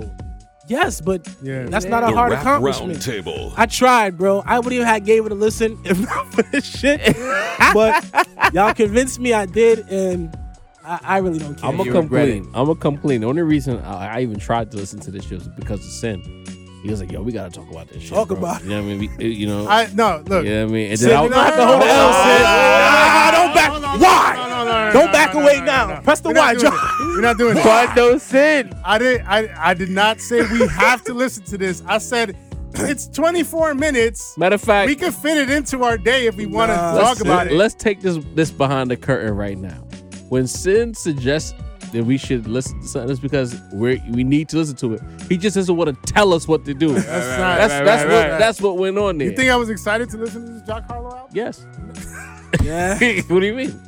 Yes, but Yeah. that's not a hard accomplishment. Table. I tried, bro. I would even have gave it a listen if not for this shit. but y'all convinced me I did, and I, I really don't care. I'm gonna come clean. I'm gonna come clean. The only reason I, I even tried to listen to this shit was because of Sin. He was like, "Yo, we gotta talk about this shit." Talk bro." about it. You know what I mean? We, you know. I no look. you know what I mean? And then I, you don't have to hold the L, Sid. Ah, don't back. Why? Don't back away now. Press the We're not Y, doing John. it. We're not doing it. But no sin. I did. I I did not say we have to listen to this. I said it's 24 minutes. matter of fact, We can fit it into our day if we want to talk let's, about it. let's take this this behind the curtain right now. When Sin suggests that we should listen to something, it's because we we need to listen to it. He just doesn't want to tell us what to do. That's not- that's, right, that's right, what right. that's what went on there. You think I was excited to listen to this Jack Harlow album? yes. Yeah, what do you mean?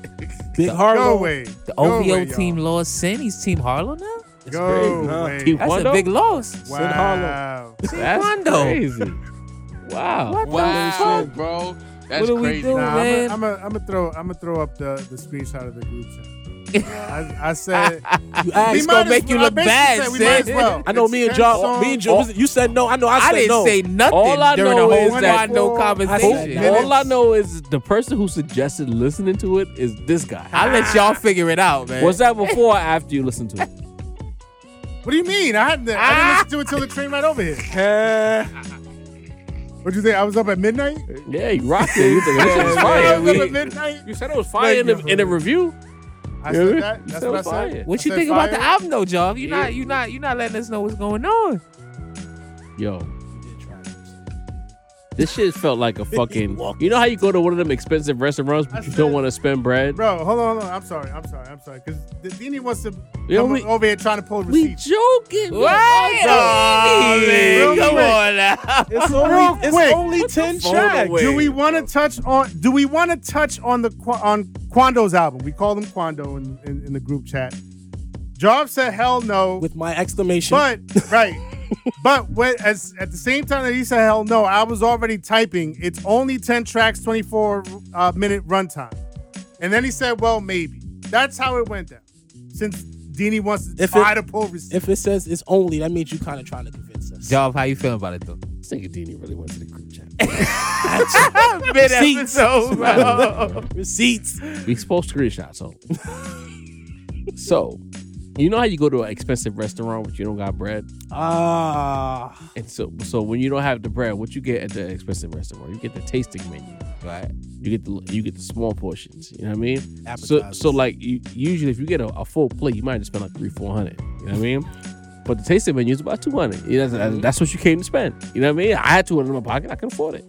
Big Go Harlow. away. The Go OVO away, team y'all. lost sin. He's Team Harlow now. Go Huh. away. That's Quando? a big loss. Wow. That's Quando. crazy. Wow. What the Wow, fuck? bro. That's What are we crazy. doing? Nah, man. I'm gonna I'm gonna throw I'm gonna throw up the the screenshot of the group chat. I, I said You asked. It's gonna make you look bad, we might as well. I know It's me and 10 Joe. Me and Joe. You said no. I know. I said didn't no. say nothing All I during know the whole is that- Quando I conversation. said All I know is the person who suggested listening to it is this guy. I'll let ah. y'all figure it out, man. Was that before or after you listened to it? What do you mean? I hadn't. I didn't ah. listen to it till the train right over here. What'd you think? I was up at midnight. Yeah, you rocked it. You think this was I fire? was up at midnight. You said it was fire in the, in the review. I said that. That's said what I fire. said. What I you said think about the album though, Job? You're Yeah. not you not you not letting us know what's going on. Yo, This shit felt like a fucking. You know how you go to one of them expensive restaurants, but you don't want to spend bread. Bro, hold on, hold on. I'm sorry. I'm sorry. I'm sorry. Because Dini wants to Yeah, come we- over here trying to pull We receipts. joking. man. Right? Oh, man, Real come quick. on now. It's Real only it's quick. only ten phone tracks. away. Do we want to touch on? Do we want to touch on the Qua- on Quando's album? We call him Quando in, in, in the group chat. Job said hell no, With my exclamation. but right. but when, as at the same time that he said hell no, I was already typing. It's only ten tracks, twenty four uh, minute runtime, and then he said, "Well, maybe." That's how it went down. Since Dini wants to If try it- to pull receipts. if it says it's only, that means you kind of trying to convince us. Job, how you feeling about it though? This nigga Dini really went to the group chat. Mid Receipts. episode, bro. Receipts. we post screenshots. So, so you know how you go to an expensive restaurant but you don't got bread, Ah, and so so when you don't have the bread, what you get at the expensive restaurant? You get the tasting menu. Right. You get the you get the small portions. You know what I mean? So so like you, usually if you get a, a full plate, you might just spend like three four hundred. You know what I mean? But the tasting menu is about two hundred. You know, that's, that's what you came to spend. You know what I mean? I had two hundred in my pocket. I can afford it.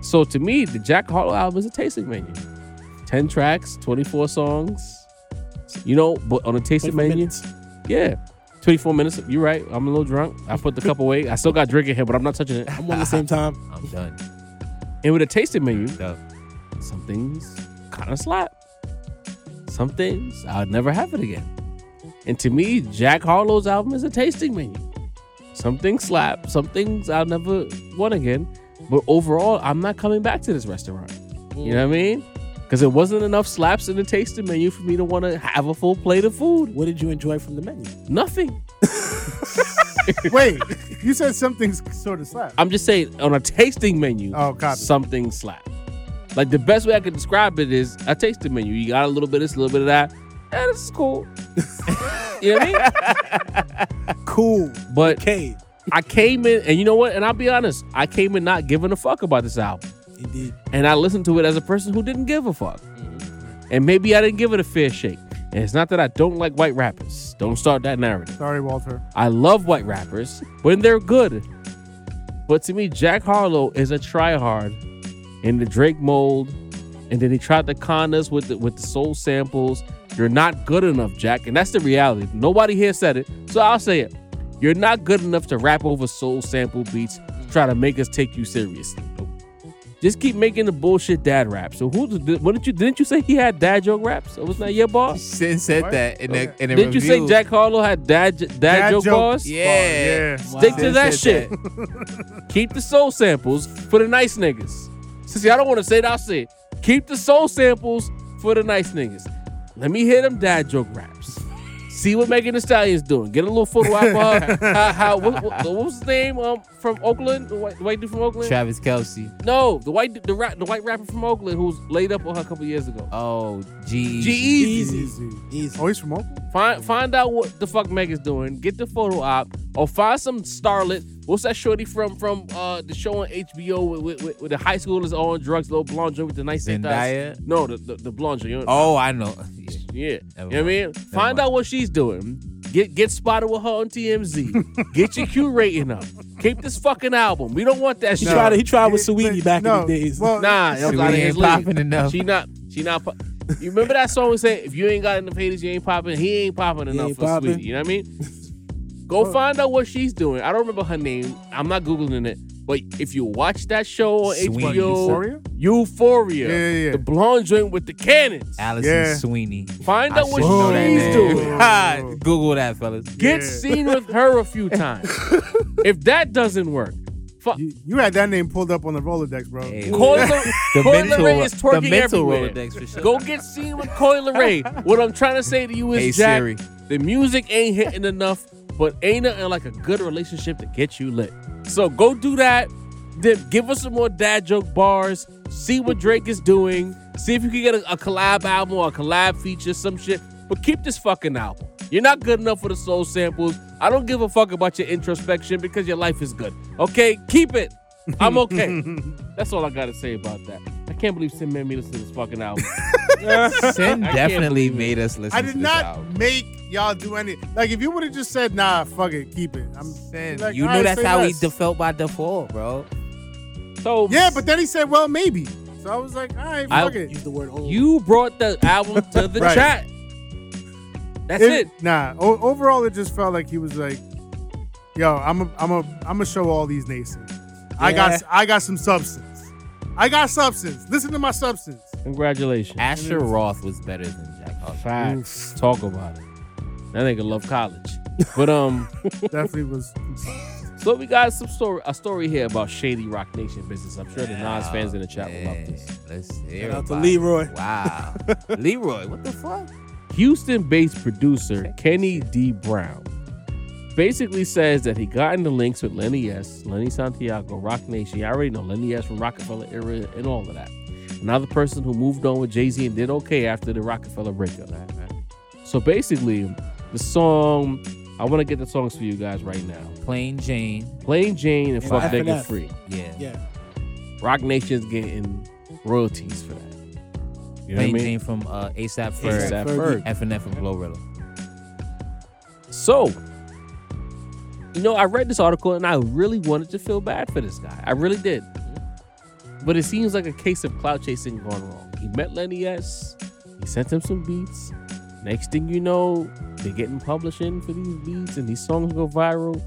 So to me, the Jack Harlow album is a tasting menu. Ten tracks, twenty four songs. You know, but on a tasting menu, minutes. yeah. 24 minutes. You're right. I'm a little drunk. I put the cup away. I still got drink in here, but I'm not touching it. I'm on the same time. I'm done. And with a tasting menu, Done. some things kind of slap. Some things I'll never have it again. And to me, Jack Harlow's album is a tasting menu. Some things slap, some things I'll never want again. But overall, I'm not coming back to this restaurant. You know what I mean? Because it wasn't enough slaps in the tasting menu for me to want to have a full plate of food. What did you enjoy from the menu? Nothing. Wait, you said something's sort of slap. I'm just saying, on a tasting menu, Oh, copy. something slap. Like the best way I could describe it is a tasting menu. You got a little bit of this, a little bit of that. Yeah, this is cool. you know what I mean? Cool. But Okay. I came in, and you know what? And I'll be honest, I came in not giving a fuck about this album. Indeed. And I listened to it as a person who didn't give a fuck. And maybe I didn't give it a fair shake. And it's not that I don't like white rappers. Don't start that narrative. Sorry, Walter. I love white rappers when they're good. But to me, Jack Harlow is a tryhard in the Drake mold. And then he tried to con us with the, with the soul samples. You're not good enough, Jack. And that's the reality. Nobody here said it. So I'll say it. You're not good enough to rap over soul sample beats to try to make us take you seriously. Just keep making the bullshit dad rap. So who did, what did you didn't you say he had dad joke raps? Or wasn't that your boss? Sin said What? that in Okay. the in the Didn't you say. Jack Harlow had dad dad, Dad joke, joke. bars? Yeah. Yeah. Stick to that said shit. Keep the soul samples for the nice niggas. See, I don't want to say it, I'll say it. Keep the soul samples for the nice niggas. Let me hear them dad joke raps. See what Megan Thee Stallion's doing. Get a little photo out for her. how, how, what, what, what was his name um, from Oakland? The white, the white dude from Oakland? Travis Kelce. no, the white the, rap, the white rapper from Oakland who's laid up on her a couple years ago. Oh, G. G-Eazy. Easy. Easy. Oh, he's from Oakland? Find find out what the fuck Meg is doing. Get the photo op, or find some starlet. What's that shorty from from uh the show on HBO with with, with, with the high schoolers all on drugs, little blonde with the nice Zendaya? No, the the, the blonde joint. Oh, I know. Yeah. yeah. You know what I mean? Find mind. out what she's doing. Get get spotted with her on TMZ. get your Q rating up. Keep this fucking album. We don't want that He shit. tried. He tried with It- Saweetie but- back no, in the days. Well, Nah, that was She out of ain't his popping enough. She not. She not. po- You remember that song we said, if you ain't got enough haters, you ain't popping. He ain't popping enough ain't for popping. Saweetie. You know what I mean? Go find out what she's doing. I don't remember her name. I'm not googling it. But if you watch that show on Sweeney. HBO, Euphoria? Euphoria, Yeah, yeah, yeah. the blonde joint with the cannons. Allison Yeah. Sweeney. Find I out what should know that she's name. doing. Ha, Google that, fellas. Get Yeah. seen with her a few times. if that doesn't work, fu- You, you had that name pulled up on the Rolodex, bro. Hey. Coil, The Coil mental, Ray is twerking the mental everywhere. Rolodex for sure. Go get seen with Coi Leray. What I'm trying to say to you is, Hey, Jack, Siri. the music ain't hitting enough, but ain't nothing like a good relationship to get you lit. So go do that. Then give us some more dad joke bars. See what Drake is doing. See if you can get a, a collab album or a collab feature, some shit. But keep this fucking album. You're not good enough for the soul samples. I don't give a fuck about your introspection because your life is good. Okay, keep it. I'm okay. That's all I gotta say about that. I can't believe Sin made me listen to this fucking album. Sin I definitely made us listen I to did this not album. make y'all do any. Like, if you would have just said, nah, fuck it, keep it. I'm Sin, like, you all knew right, that's how less. we felt by default, bro. So Yeah, but then he said, well, maybe. So I was like, all right, I- fuck it. Use the word old. you brought the album to the Right. chat. That's It- it. Nah. O- overall, it just felt like he was like, "Yo, I'm a, I'm a, I'm gonna show all these naysayers. I got, I got some substance. I got substance. Listen to my substance." Congratulations. Asher Roth was better than Jack Harlow. Facts. Talk about it. That nigga love college. But um, Definitely was. so we got some story, a story here about shady Roc Nation business. I'm sure the Nas fans in the chat will love this. Let's hear Shout out to. Leroy. Wow. Leroy, what the fuck? Houston-based producer Kenny D. Brown basically says that he got in the links with Lenny S, Lenny Santiago, Roc Nation. You already know Lenny S from Roc-A-Fella era and all of that. Another person who moved on with Jay Z and did okay after the Roc-A-Fella breakup. So basically, the song I want to get the songs for you guys right now. Plain Jane. Plain Jane and Yeah, Fuck F That and Get Free. Yeah. Yeah. Roc Nation's getting royalties for that. You know what I Plain mean? Jane from uh, ASAP Ferg. ASAP Ferg. Ferg. F and F from Glorilla. So, you know, I read this article and I really wanted to feel bad for this guy. I really did. But it seems like a case of cloud chasing gone wrong. He met Lenny S. He sent him some beats. Next thing you know, they're getting publishing for these beats and these songs go viral.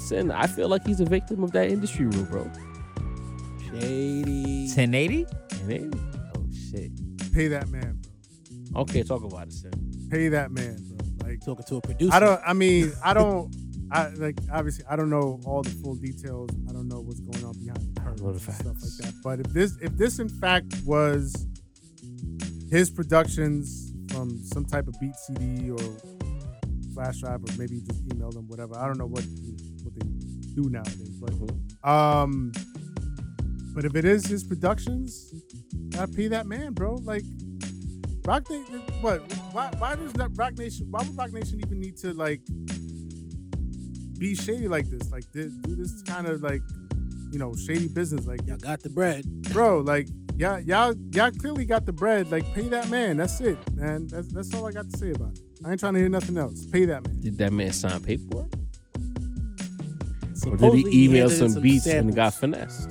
Sin, I feel like he's a victim of that industry rule, bro. Shady. 1080? And it- Oh shit. Pay that man, bro. okay, talk about it, Sin. Pay that man, bro. Like Talking to a producer. I don't. I mean, I don't. I like obviously I don't know all the full details. I don't know what's going on behind the curtain and stuff like that. But if this if this in fact was his productions from some type of beat CD or flash drive, or maybe just email them, whatever. I don't know what what they do nowadays, but um, but if it is his productions, gotta pay that man, bro. Like Roc Nation, what? Why? Why does that Roc Nation? Why would Roc Nation even need to like be shady like this? Like do do this kind of like you know shady business? Like Y'all got the bread. bro, like y'all y'all y'all clearly got the bread. Like pay that man. That's it, man. That's that's all I got to say about it. I ain't trying to hear nothing else. Pay that man. Did that man sign paperwork? Or did he email handed in some, beats samples. and got finessed?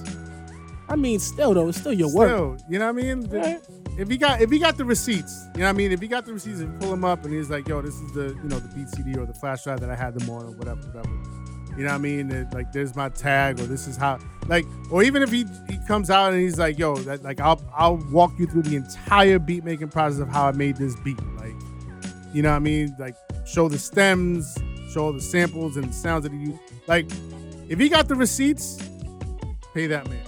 I mean, still though, it's still your work. Still, you know what I mean? Right. If he got if he got the receipts, you know what I mean? If he got the receipts and pull them up and he's like, yo, this is the you know the beat CD or the flash drive that I had them on or whatever, whatever. You know what I mean? It- like there's my tag or this is how like or even if he he comes out and he's like, yo, that like I'll I'll walk you through the entire beat making process of how I made this beat. Like, you know what I mean? Like show the stems, show all the samples and the sounds that he used. Like, if he got the receipts, pay that man.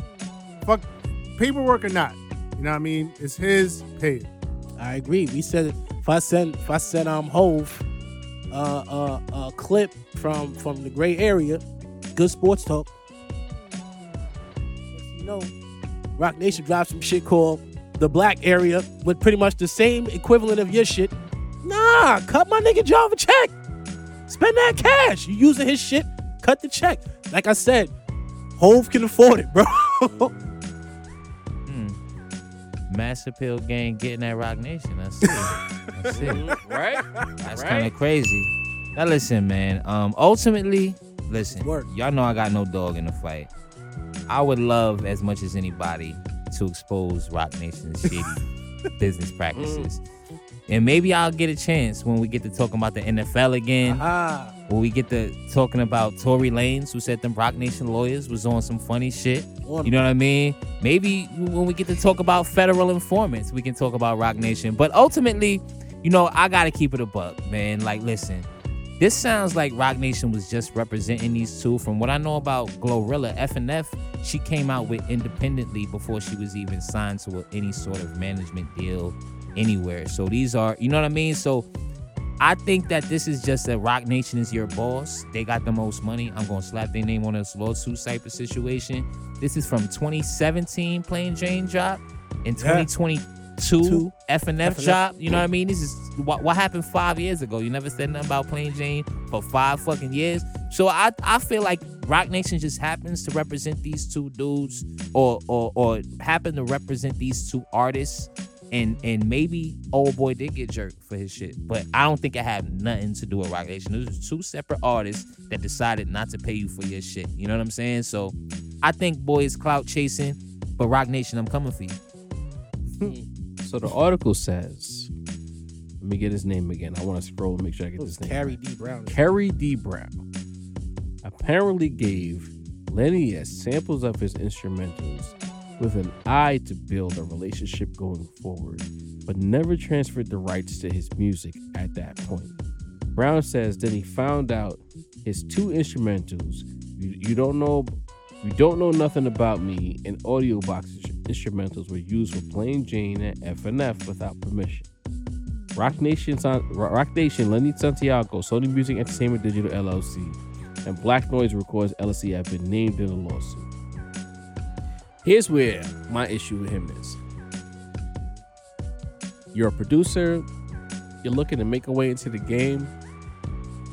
Fuck paperwork or not. You know what I mean? It's his, pay. I agree. We said if I send if I send um Hove uh, uh, a clip from from the gray area, good sports talk. You know, Roc Nation dropped some shit called the Black Area with pretty much the same equivalent of your shit. Nah, cut my nigga Java check. Spend that cash. You using his shit? Cut the check. Like I said, Hove can afford it, bro. Mass appeal gang getting that Roc Nation. That's it. That's it. Right? That's Right? kind of crazy. Now listen, man. Um, ultimately, listen. Work. Y'all know I got no dog in the fight. I would love as much as anybody to expose Roc Nation's shady business practices. And maybe I'll get a chance when we get to talking about the NFL again. ah, When we get to talking about Tory Lanez, who said them Roc Nation lawyers was on some funny shit. You know what I mean? Maybe when we get to talk about federal informants, we can talk about Roc Nation. But ultimately, you know, I gotta keep it a buck, man. Like, listen, this sounds like Roc Nation was just representing these two. From what I know about Glorilla, F&F, she came out with independently before she was even signed to any sort of management deal anywhere. So these are, you know what I mean? So I think that this is just that Roc Nation is your boss. They got the most money. I'm gonna slap their name on this lawsuit of situation. This is from 2017 Plain Jane drop and 2022 Two. F and F F&F. drop. You know what I mean? This is what, what happened five years ago. You never said nothing about Plain Jane for five fucking years. So I I feel like Roc Nation just happens to represent these two dudes, or or or happen to represent these two artists and and maybe old boy did get jerked for his shit, but I don't think it had nothing to do with Roc Nation. Those are two separate artists that decided not to pay you for your shit. You know what I'm saying? So I think boy is clout chasing, but Roc Nation, I'm coming for you. So the article says, let me get his name again. I want to scroll and make sure I get this name. Carrie right. D. Brown. Kerry D. Brown apparently gave Lenny S samples of his instrumentals with an eye to build a relationship going forward, but never transferred the rights to his music at that point. Brown says then he found out his two instrumentals, you, you don't know you don't know nothing about me, and audio box instrumentals were used for Plain Jane and FNF without permission. Roc Nation, Roc Nation, Lenny Santiago, Sony Music Entertainment Digital LLC, and Black Noise Records LLC have been named in the lawsuit. Here's where my issue with him is. You're a producer, you're looking to make a way into the game.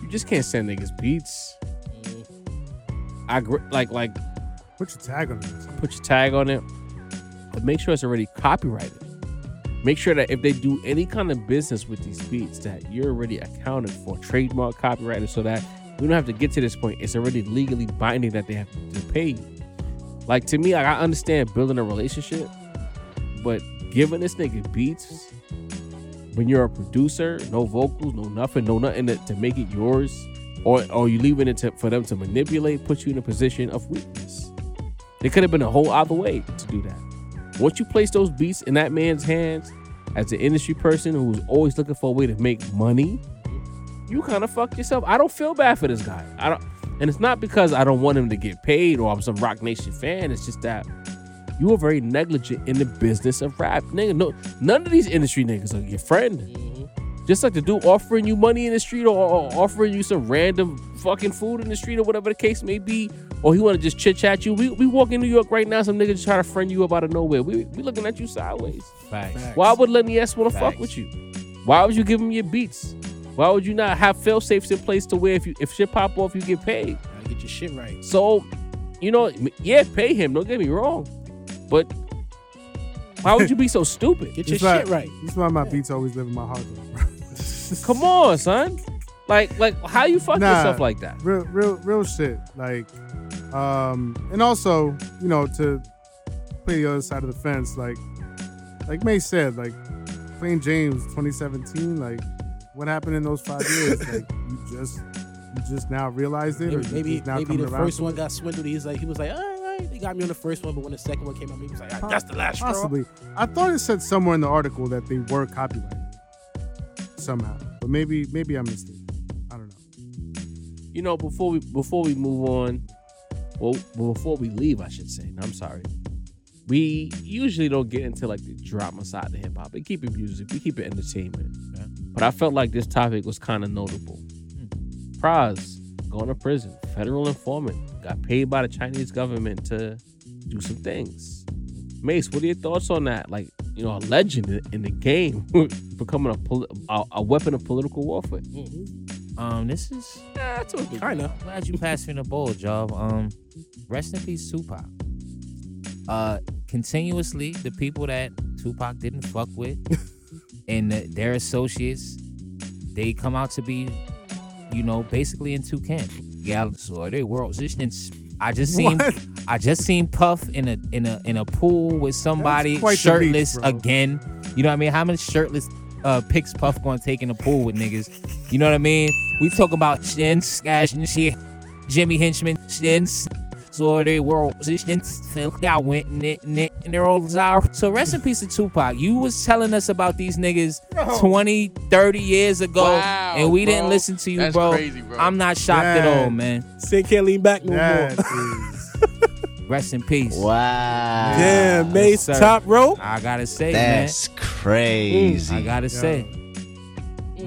You just can't send niggas beats. I agree, like like Put your tag on this. put your tag on it, but make sure it's already copyrighted. Make sure that if they do any kind of business with these beats, that you're already accounted for, trademark, copyrighted, so that we don't have to get to this point. It's already legally binding that they have to pay you. Like to me, like, I understand building a relationship, but giving this nigga beats when you're a producer, no vocals, no nothing, no nothing to, to make it yours, or or you leaving it to, for them to manipulate, put you in a position of weakness. There could have been a whole other way to do that. Once you place those beats in that man's hands, as an industry person who's always looking for a way to make money, you kind of fucked yourself. I don't feel bad for this guy. I don't, and it's not because I don't want him to get paid or I'm some Roc Nation fan. It's just that you were very negligent in the business of rap, nigga. No, none of these industry niggas are your friend. Mm-hmm. Just like the dude offering you money in the street or, or offering you some random fucking food in the street or whatever the case may be, or he want to just chit chat you. We, we walk in New York right now, some nigga just try to friend you up out of nowhere. We, we looking at you sideways. Facts. Why would Lenny S want to fuck with you? Why would you give him your beats? Why would you not have fail safes in place to where if you if shit pop off, you get paid? Gotta get your shit right. So, you know, yeah, pay him. Don't get me wrong, but why would you be so stupid? Get your That's why- shit right. That's why my beats always live in my heart. Come on, son. Like, like, how you fuck Nah. yourself like that? real, real, real shit. Like, um, and also, you know, to play the other side of the fence, like, like May said, like, playing James 2017, like, what happened in those five years? like, you just, you just now realized it, or Maybe maybe, now maybe the first one it? got swindled. He's like he was like, all right, all right, they got me on the first one, but when the second one came out, he was like, all right, that's the last straw. Possibly. I thought it said somewhere in the article that they were copyrighted somehow, but maybe, maybe I missed it. I don't know. You know, before we before we move on, well, before we leave, I should say. No, I'm sorry. We usually don't get into like the drama side of hip hop. We keep it music. We keep it entertainment. But I felt like this topic was kind of notable. Pras going to prison, federal informant, got paid by the Chinese government to do some things. Mace, what are your thoughts on that? Like, you know, a legend in- the game becoming a, poli- a a weapon of political warfare. Um, this is to. Kinda. glad you passed me the bowl, Job. Um, rest in peace, Tupac. Uh, continuously, the people that Tupac didn't fuck with and their associates, they come out to be, you know, basically in two camps. Yeah, so they were resistance. I just seen, What? I just seen Puff in a in a in a pool with somebody the beach, shirtless again. You know what I mean? How many shirtless uh pics Puff gonna take in the pool with niggas? You know what I mean? We talk about shin, skash, and shit. Jimmy Henchman, shins. So they were positions. I went and it, and it, and they're all out. So rest in peace to Tupac. You was telling us about these niggas 20, 30 years ago, Wow, and we didn't listen to you, That's bro. crazy, bro. I'm not shocked at all, Man. man. Say can't lean back no That more. Rest in peace. Wow. Damn, Mace sir. top rope. I gotta say, That's man. crazy. I gotta say, I'm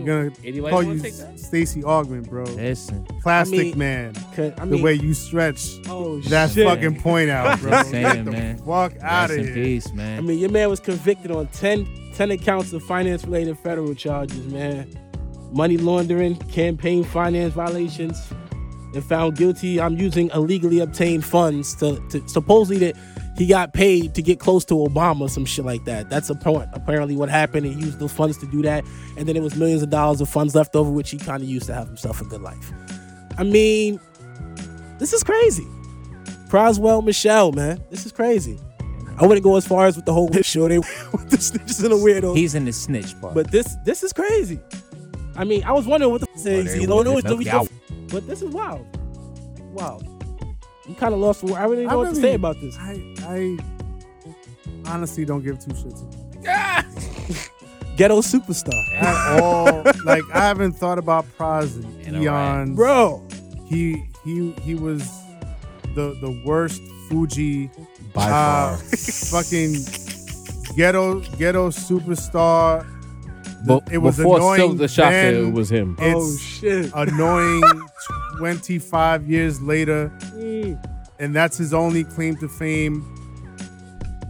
gonna Anybody call you? Stacey Augmon, bro. listen. Plastic I mean, man. Cause, I the way you stretch oh that shit. fucking point out, bro. Just Get the man. fuck out of in here. peace, I mean, your man was convicted on 10, 10 accounts of finance-related federal charges, man. Money laundering, campaign finance violations, and found guilty. I'm using illegally obtained funds to, to supposedly that he got paid to get close to Obama, some shit like that. That's appa- apparently what happened. He used those funds to do that, and then it was millions of dollars of funds left over, which he kind of used to have himself a good life. I mean, this is crazy. Proswell Michelle, man. This is crazy. I wouldn't go as far as with the whole show they with the snitches and the weirdos. He's in the snitch part. but this this is crazy. I mean, I was wondering what the f- oh, is. they You don't know what have the out. But this is wild. Wow. You kind of lost for I really don't I know what to say about this. I, I honestly don't give two shits Ghetto superstar. at all. like I haven't thought about Pras in, In eons. Bro. He he he was the the worst Fugee By uh, far. fucking ghetto ghetto superstar. But it was before annoying Silk the Shocker, then. it was him. It's oh shit. annoying 25 years later, Mm. and that's his only claim to fame.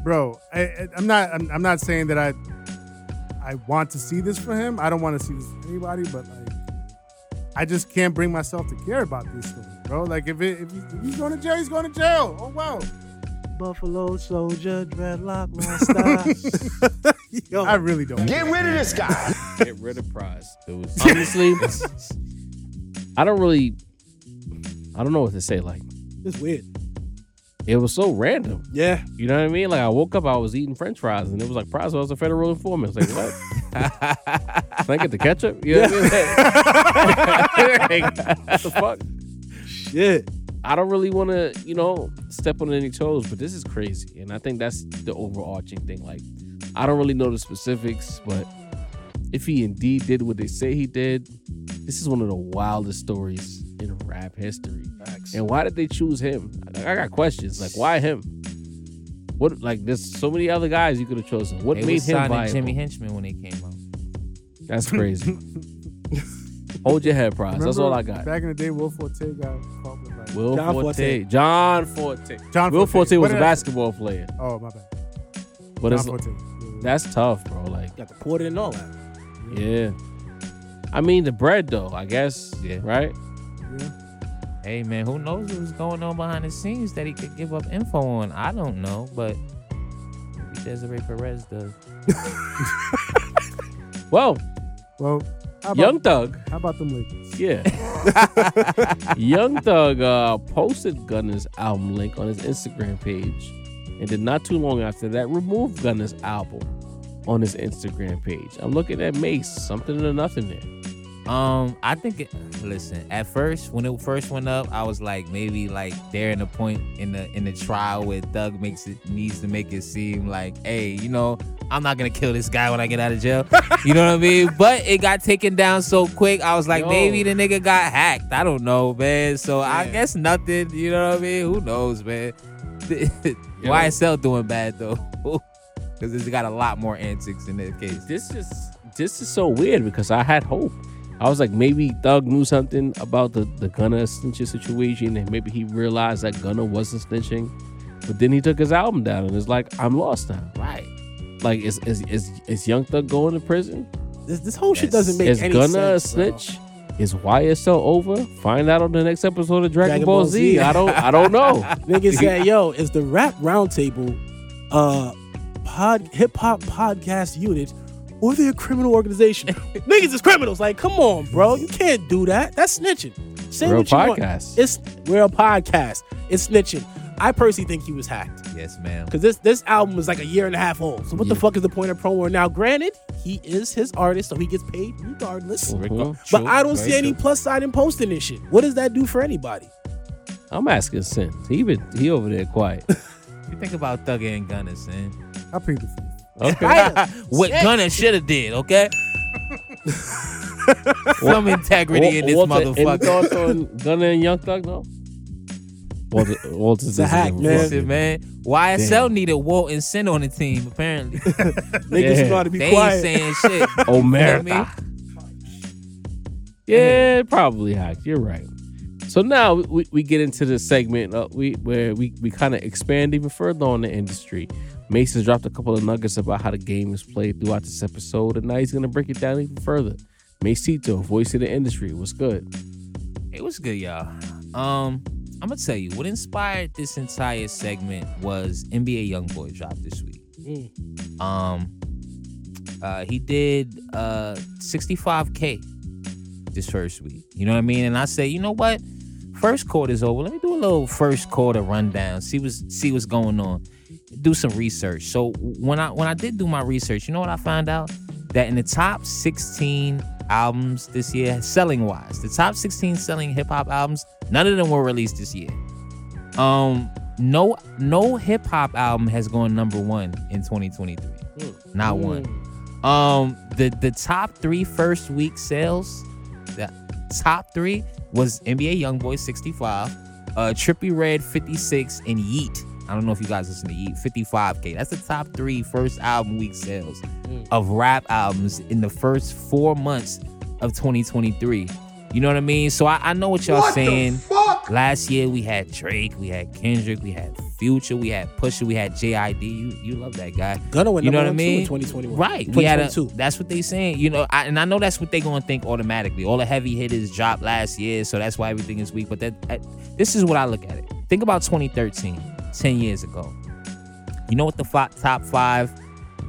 Bro, I, I, I'm not. I'm, I'm not saying that I. I want to see this for him. I don't want to see this for anybody, but like, I just can't bring myself to care about this story, bro. Like, if it, if, he- if he's going to jail, he's going to jail. Oh well. Buffalo soldier, dreadlock, rasta. Yo, I really don't. Get rid of this guy. Get rid of Pras. It was honestly, I don't really, I don't know what to say. Like, it's weird. it was so random. Yeah. You know what I mean? Like, I woke up, I was eating French fries, and it was like Pras was a federal informant. I was like, what? Can I get the ketchup? You know what I mean? Like, what the fuck? Shit. I don't really want to, you know, step on any toes, but this is crazy. And I think that's the overarching thing. Like, I don't really know the specifics, but if he indeed did what they say he did, this is one of the wildest stories in rap history. And why did they choose him? I I got questions. Like, why him? What, like, there's so many other guys you could have chosen. What they made was him signing viable? Jimmy Henchman when they came out. That's crazy. Hold your head, Pras. That's all I got. Back in the day, Will Forte got caught with like. Will John Forte. Forte. John Forte. John Will Forte. Forte was What a did I- basketball player. Oh my bad. But John it's, Forte. That's tough, bro. Like, Got the port and all that. yeah. I mean, the bread, though, I guess. Yeah. Right? Hey man, who knows what's going on behind the scenes that he could give up info on? I don't know, but maybe Desiree Perez does. Well, Well, how about, Young Thug. How about them Lakers? Yeah. Young Thug uh, posted Gunna's album link on his Instagram page. And then not too long after that, removed Gunna's album on his Instagram page. I'm looking at Mace, something or nothing there. Um, I think it, listen, at first when it first went up, I was like maybe like they're in a point in the in the trial where Thug makes it needs to make it seem like, hey, you know, I'm not gonna kill this guy when I get out of jail. you know what I mean? But it got taken down so quick. I was like, Yo. maybe the nigga got hacked. I don't know, man. So I guess nothing. You know what I mean? Who knows, man? YSL doing bad though. Because it's got a lot more antics in that case. This is this is so weird because I had hope. I was like, maybe Thug knew something about the, the Gunna snitching situation, and maybe he realized that Gunna wasn't snitching. But then he took his album down and it's like, I'm lost now. Right. Like, is is is, is Young Thug going to prison? This this whole shit doesn't make sense. Is any Gunna sense. a bro. snitch? Is YSL over? Find out on the next episode of Dragon, Dragon Ball, Ball Z. Z. I don't I don't know. Nigga said, "Yo, is the Rap Roundtable, uh, pod hip hop podcast unit, or they a criminal organization? Niggas is criminals. Like, come on, bro, you can't do that. That's snitching. Say Real what you want. podcast. It's we're a podcast. It's snitching. I personally think he was hacked Yes, ma'am. because this this album is like a year and a half old. So what the fuck is the point of promo? Now, granted, he is his artist, so he gets paid regardless. Mhm. But True, I don't see any plus side in posting this shit. What does that do for anybody? I'm asking Sin. He been he over there quiet. You think about Thugger and Gunna, son. I plead the fifth. Okay. what Gunna should have did, okay? Some integrity in this Walter, Any motherfucker. thoughts on Gunna and Young Thug? No. Walter, Walter's a hack, man. Listen, man. YSL needed Walt and Sin on the team, apparently. Niggas Yeah. know how to be they quiet. ain't saying shit. Omerta. You know what Yeah, probably hacked. You're right. So now we, we get into the segment uh, we where we, we kind of expand even further on the industry. Mason dropped a couple of nuggets about how the game is played throughout this episode, and now he's gonna break it down even further. Macito, voice of the industry, what's good? It was good, y'all. Um, I'm gonna tell you what inspired this entire segment was NBA YoungBoy dropped this week. Mm. Um, uh, he did uh 65k this first week. You know what I mean? And I say, you know what? first quarter's over. Let me do a little first quarter rundown. See what's see what's going on. Do some research. So when I when I did do my research, you know what I found out? That in the top 16 albums this year, selling wise, the top 16 selling hip hop albums, none of them were released this year. Um, no no hip hop album has gone number one in 2023. Not one. Um, the the top three first week sales, the top three was NBA YoungBoy 65, uh, Trippie Redd 56, and Yeat. I don't know if you guys listen to Yeat 55k. That's the top three first album week sales mm. of rap albums in the first four months of 2023. You know what I mean? So I, I know what y'all What the saying. fuck? Last year we had Drake, we had Kendrick, we had Future, we had Pusha, we had JID. You you love that guy. Gunna went You know what I mean? in 2021. Right. We had a, 2022. that's what they saying. You know, I, and I know that's what they gonna think automatically. All the heavy hitters dropped last year, so that's why everything is weak. But that I, this is what I look at it. Think about 2013, 10 years ago. You know what the fi- top five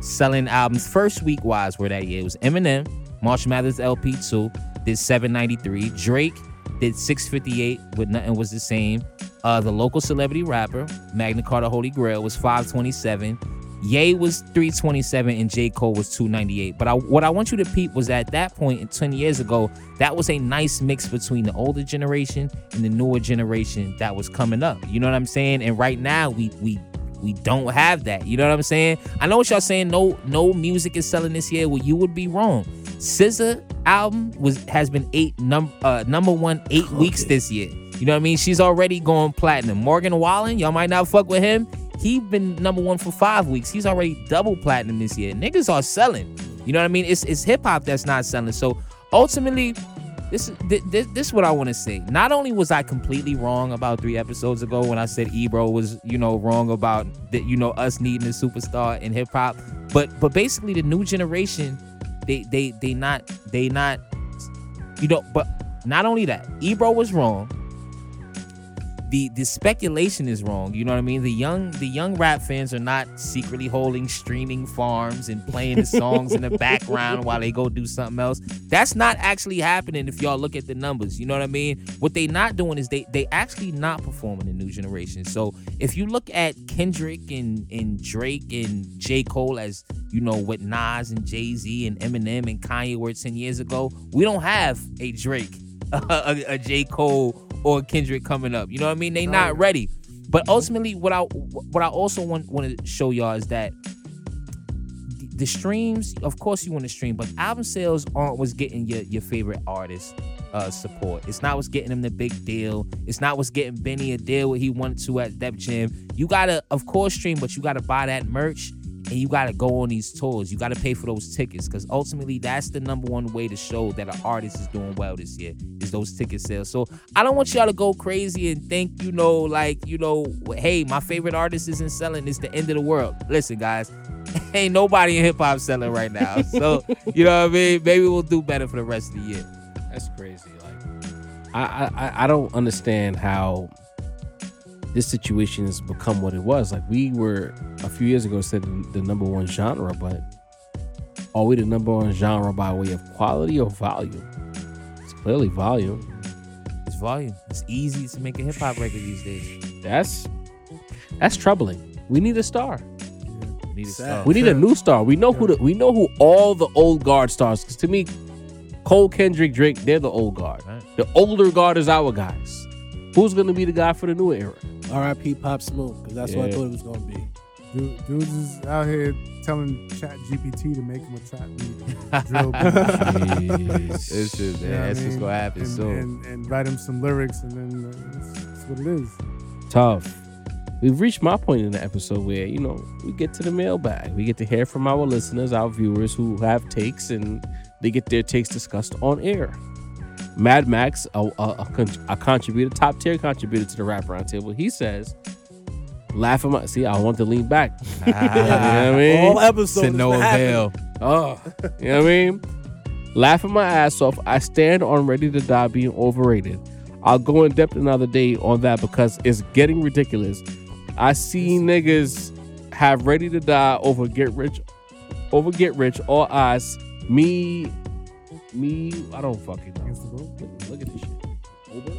selling albums first week wise were that year? It was Eminem, Marshall Mathers LP two did 793. Drake did 658 with nothing was the same. Uh, the local celebrity rapper Magna Carta Holy Grail was 527. Ye was 327 and J. Cole was 298. But I, what I want you to peep was at that 20 years ago, that was a nice mix between the older generation and the newer generation that was coming up. You know what I'm saying? And right now, we we we don't have that. You know what I'm saying? I know what y'all saying. No, no music is selling this year. Well, you would be wrong. SZA album was has been eight num uh, number one eight weeks this year. You know what I mean? She's already going platinum. Morgan Wallen, y'all might not fuck with him. He been number one for five weeks. He's already double platinum this year. Niggas are selling. You know what I mean? It's it's hip hop that's not selling. So ultimately, this is this, this is what I want to say. Not only was I completely wrong about three episodes ago when I said Ebro was you know wrong about that you know us needing a superstar in hip hop, but but basically the new generation, they they they not they not you know. But not only that, Ebro was wrong. The, the speculation is wrong. You know what I mean? The young the young rap fans are not secretly holding streaming farms and playing the songs in the background while they go do something else. That's not actually happening if y'all look at the numbers. You know what I mean? What they not doing is they they actually not performing the new generation. So if you look at Kendrick and and Drake and J. Cole as you know with Nas and Jay Z and Eminem and Kanye were ten years ago, we don't have a Drake, a, a J. Cole or Kendrick coming up. You know what I mean? They not ready. But ultimately, what I what I also want want to show y'all is that the, the streams, of course, you want to stream, but album sales aren't what's getting your your favorite artist uh, support. It's not what's getting him the big deal. It's not what's getting Benny a deal what he wanted to at Def Jam. You gotta, of course, stream, but you gotta buy that merch and you gotta go on these tours. You gotta pay for those tickets because ultimately that's the number one way to show that an artist is doing well this year is those ticket sales. So I don't want y'all to go crazy and think, you know, like, you know, hey, my favorite artist isn't selling. It's the end of the world. Listen, guys, ain't nobody in hip hop selling right now. So you know what I mean? Maybe we'll do better for the rest of the year. That's crazy. Like, I, I- I don't understand how this situation has become what it was. Like, we were a few years ago said the, the number one genre, but are we the number one genre by way of quality or volume? It's clearly volume. It's volume. It's easy to make a hip hop record these days. That's that's troubling. We need a star. Need a star. We need a new star. We know who the, we know who all the old guard stars. Because to me, Cole, Kendrick, Drake, they're the old guard. Right. The older guard is our guys. Who's gonna be the guy for the new era? R.I.P. Pop Smoke, because that's what I thought it was gonna be. Dude, dudes is out here telling Chat GPT to make him a trap beat. drill beat. This is You know what I man. That's what's mean? gonna happen and, soon. And, and write him some lyrics, and then uh, that's, that's what it is. Tough. We've reached my point in the episode where you know we get to the mailbag. We get to hear from our listeners, our viewers who have takes, and they get their takes discussed on air. Mad Max, a, a, a, con- a contributor, top tier contributor to the rap roundtable, he says, "Laugh at my see. I want to lean back. you know what I ah. mean? All episodes to no is what happened. avail. Oh, you know what I mean? Laughing my ass off. I stand on Ready to Die being overrated. I'll go in depth another day on that because it's getting ridiculous. I see niggas have Ready to Die over Get Rich, over Get Rich, all eyes. Me, me, I don't fucking know. Against the world. Look, look at this shit. Over?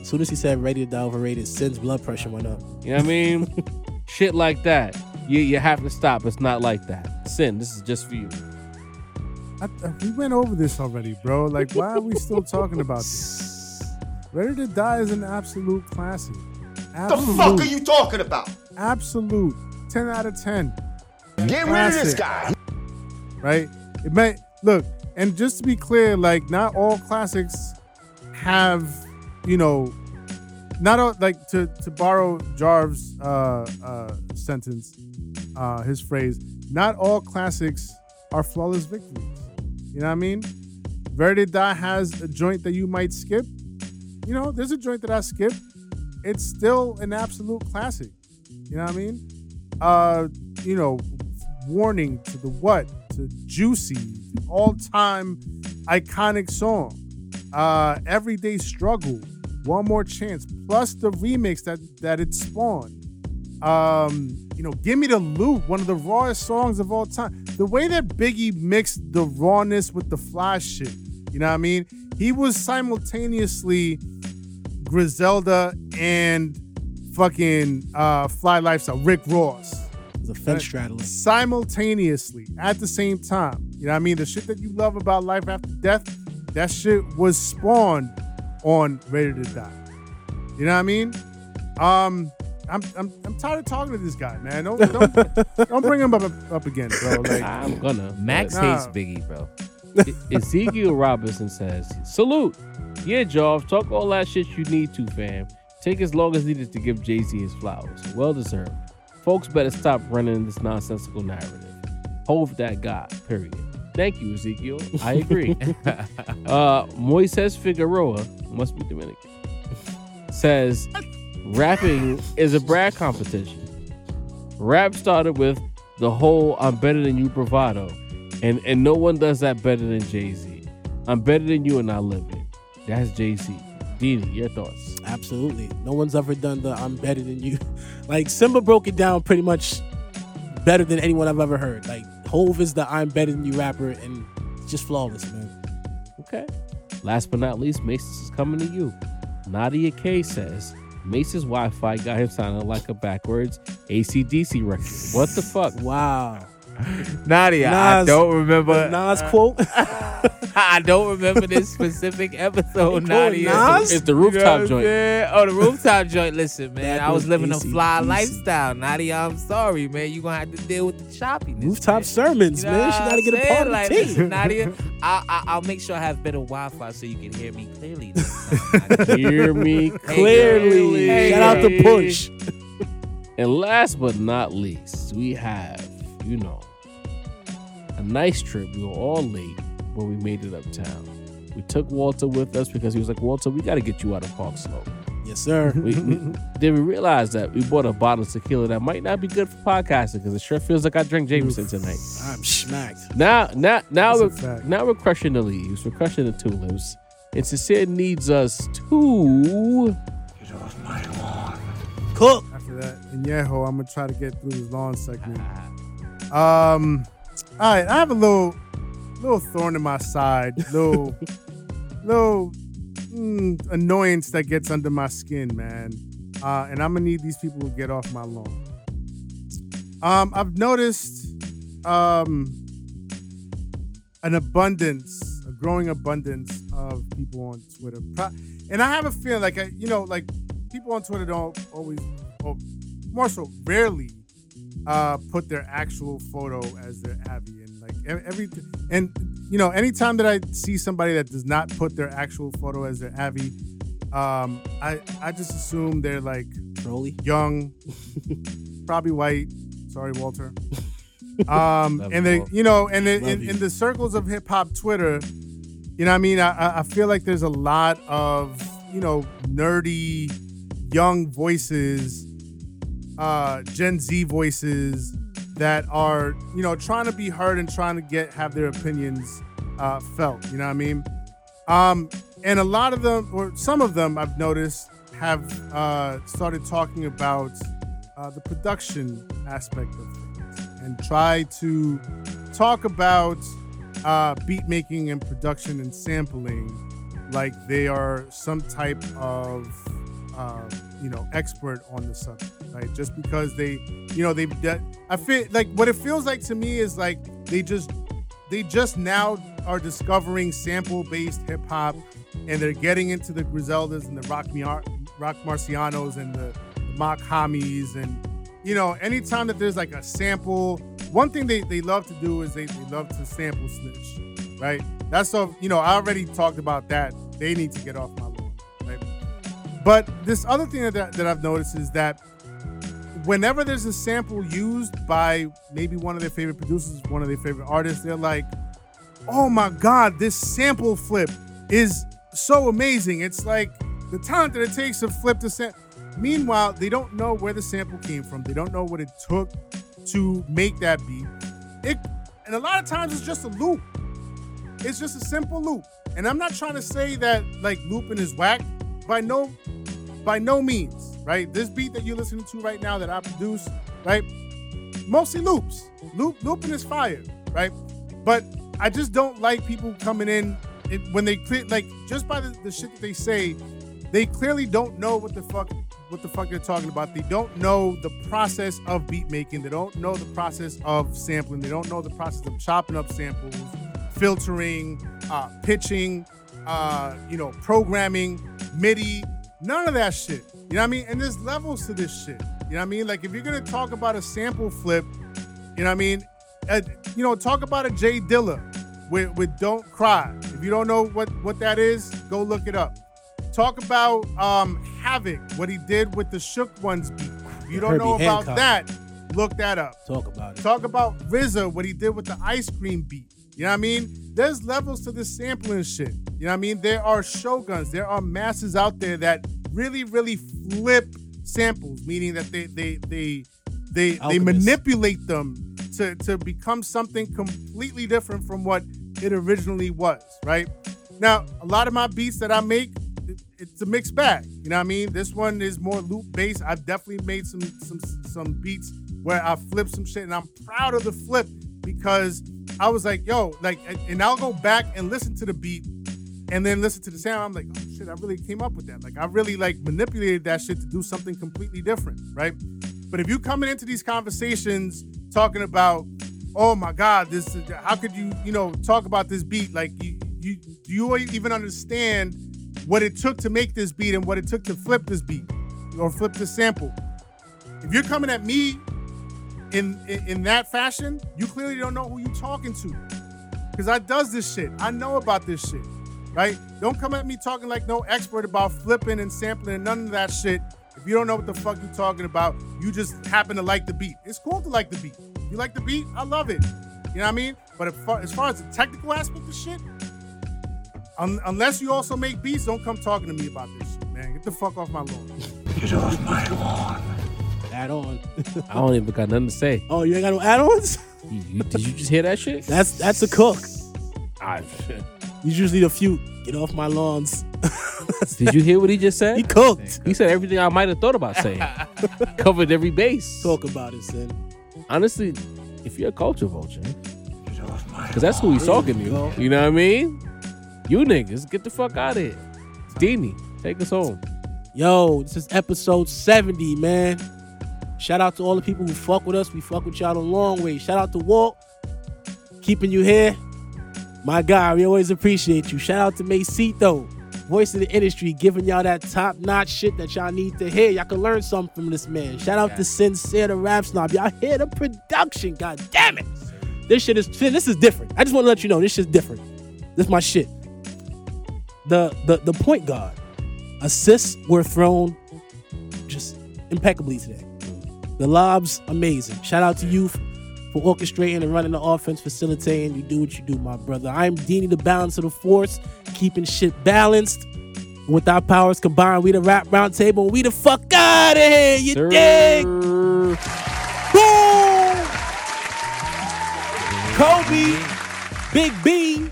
As soon as he said ready to die overrated, Sin's blood pressure went up. You know what I mean? Shit like that. You you have to stop. It's not like that. Sin, this is just for you. I, I- we went over this already, bro. Like, why are we still talking about this? Ready to Die is an absolute classic. The fuck are you talking about? absolute. 10 out of 10. Get rid of this guy. right? It may look, and just to be clear, like not all classics have, you know, not all like to to borrow Jarv's uh, uh, sentence, uh, his phrase. Not all classics are flawless victories. You know what I mean? To Die has a joint that you might skip. You know, there's a joint that I skip. It's still an absolute classic. You know what I mean? Uh, you know, warning to the what to Juicy, all time iconic song. Uh, Everyday Struggle, One More Chance, plus the remix that that it spawned. Um, you know, Give Me the Loop, one of the rawest songs of all time. The way that Biggie mixed the rawness with the flash shit, you know what I mean? He was simultaneously Griselda and fucking uh, Fly Lifestyle, Rick Ross He's a fence straddler. simultaneously at the same time. You know what I mean? The shit that you love about life after death, that shit was spawned on Ready to Die. You know what I mean? Um, I'm I'm, I'm tired of talking to this guy, man. Don't don't, don't bring him up up again, bro. Like I'm gonna. Max Nah. hates Biggie, bro. E- Ezekiel Robinson says, "Salute, yeah, Jarv. Talk all that shit you need to, fam. Take as long as needed to give Jay Z his flowers. Well deserved. Folks better stop running this nonsensical narrative. Hove that guy. Period. Thank you, Ezekiel. I agree. uh, Moises Figueroa must be Dominican. Says, rapping is a brag competition. Rap started with the whole "I'm better than you" bravado, and and no one does that better than Jay Z. I'm better than you, and I live it. That's Jay Deanie, your thoughts? Absolutely. No one's ever done the I'm better than you. Like Simba broke it down pretty much better than anyone I've ever heard. Like Hove is the I'm better than you rapper and just flawless, man. Okay. Last but not least, Mace's is coming to you. Nadia K says Mace's Wi-Fi got him sounding like a backwards ACDC record. What the fuck? Wow. Nadia, I don't remember. Nas quote. I don't remember this specific episode, They Nadia. Nas? It's the You know rooftop joint. Oh, the rooftop joint. Listen, man, I was Backwards living a fly AC/DC. lifestyle. Nadia, I'm sorry, man. You're gonna have to deal with the choppiness. Rooftop man. sermons, You know man. She gotta get a saying? part of like, the Nadia, I, I, I'll make sure I have better Wi-Fi so you can hear me clearly. next time, Nadia. Hear me Clearly. Hey, Shout out to hey. Push. And last but not least, we have, you know, a nice trip. We were all late when we made it uptown. We took Walter with us because he was like, Walter, we got to get you out of Park Slope. Yes, sir. We, we, then we realized that we bought a bottle of tequila that might not be good for podcasting because it sure feels like I drank Jameson tonight. I'm smacked. Now, now, now, That's we're, now we're crushing the leaves. We're crushing the tulips. And Sincere needs us to. Cook. after that, Inyeho, I'm gonna try to get through this lawn segment. Um, all right, I have a little, little thorn in my side, little, little mm, annoyance that gets under my skin, man. Uh, and I'm gonna need these people to get off my lawn. Um, I've noticed, um, an abundance, a growing abundance of people on Twitter, and I have a feeling like, I, you know, like people on Twitter don't always, or more so, rarely uh, put their actual photo as their Abby. And like every, and you know, anytime that I see somebody that does not put their actual photo as their Abby, um, I I just assume they're like Trolley. young, probably white. Sorry, Walter. Um, and you, they, Walter. you know, and in, in, you. in the circles of hip hop Twitter, you know, what I mean, I, I- I feel like there's a lot of you know nerdy, young voices, uh, Gen Z voices that are you know trying to be heard and trying to get have their opinions uh, felt. You know what I mean? Um, and a lot of them, or some of them, I've noticed have uh, started talking about uh, the production aspect of things and try to talk about uh, beat making and production and sampling like they are some type of uh, you know, expert on the subject, right? Just because they, you know, they've de- I feel like what it feels like to me is like they just they just now are discovering sample-based hip hop, and they're getting into the Griseldas and the Rock Mar- Roc Marcianos and the Mach-Hommys, and you know, anytime that there's like a sample, one thing they, they love to do is they, they love to sample snitch, right? That's so you know, I already talked about that. They need to get off my? But this other thing that, that I've noticed is that whenever there's a sample used by maybe one of their favorite producers, one of their favorite artists, they're like, oh my God, this sample flip is so amazing. It's like the talent that it takes to flip the sample. Meanwhile, they don't know where the sample came from. They don't know what it took to make that beat. It and a lot of times it's just a loop. It's just a simple loop. And I'm not trying to say that like looping is whack. By no by no means, right? This beat that you're listening to right now that I produce, right? Mostly loops. Loop looping is fire, right? But I just don't like people coming in it, when they clear like just by the, the shit that they say, they clearly don't know what the fuck what the fuck they're talking about. They don't know the process of beat making. They don't know the process of sampling. They don't know the process of chopping up samples, filtering, uh, pitching, uh, you know, programming, MIDI, none of that shit. You know what I mean? And there's levels to this shit. You know what I mean? Like if you're gonna talk about a sample flip, you know what I mean? Uh, you know, talk about a J Dilla with, with Don't Cry. If you don't know what, what that is, go look it up. Talk about um, Havoc, what he did with the Shook Ones beat. If you don't Herbie know about Hancock. that, look that up. Talk about it. Talk about RZA, what he did with the ice cream beat. You know what I mean? There's levels to this sampling shit. You know what I mean? There are shoguns, there are masses out there that really, really flip samples, meaning that they they they they they manipulate them to to become something completely different from what it originally was, right? Now, a lot of my beats that I make, it- it's a mixed bag. You know what I mean? This one is more loop based. I've definitely made some some some beats where I flip some shit, and I'm proud of the flip because I was like, yo, like, and- I'll go back and listen to the beat and then listen to the sound. I'm like, oh shit, I really came up with that. Like, I really like manipulated that shit to do something completely different, right? But if you coming into these conversations talking about, oh my God, this how could you, you know, talk about this beat? Like, you, you do you even understand what it took to make this beat and what it took to flip this beat or flip this sample? If you're coming at me in in, that fashion, you clearly don't know who you're talking to. Cause I does this shit. I know about this shit. Right? Don't come at me talking like no expert about flipping and sampling and none of that shit. If you don't know what the fuck you're talking about, you just happen to like the beat. It's cool to like the beat. You like the beat? I love it. You know what I mean? But as far as, far as the technical aspect of shit, un- unless you also make beats, don't come talking to me about this shit, man. Get the fuck off my lawn. Get off my lawn. Add on. I don't even got nothing to say. oh, you ain't got no add-ons? You, you- did you just hear that shit? That's that's a cook. Ah, I, You just need a few. Get off my lawns. did you hear what he just said? he cooked. He said everything I might have thought about saying. Covered every base. Talk about it, son. Honestly, if you're a culture vulture, because that's who he's talking to. You know what I mean? You niggas, get the fuck out of here. Deanie, take us home. Yo, this is episode 70, man. Shout out to all the people who fuck with us. We fuck with y'all a long way. Shout out to Walt, keeping you here. My guy, we always appreciate you. Shout out to Macito, voice of the industry, giving y'all that top notch shit that y'all need to hear. Y'all can learn something from this man. Shout out to Sincere, the rap snob. Y'all hear the production, god damn it. This shit is this is different. I just want to let you know this shit's different. This my shit. The the the point guard. Assists were thrown just impeccably today. The lobs, amazing. Shout out to you for orchestrating and running the offense, facilitating. You do what you do, my brother. I'm Deanie, the balance of the force, keeping shit balanced. With our powers combined, we the rap round table. We the fuck out of here. You Sir. dig? Boom! Kobe, Big B.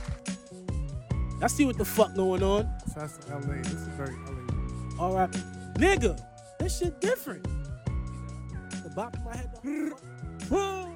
I see what the fuck going on. Shouts to LA. This is very LA. All right, nigga, this shit different. Bop my head.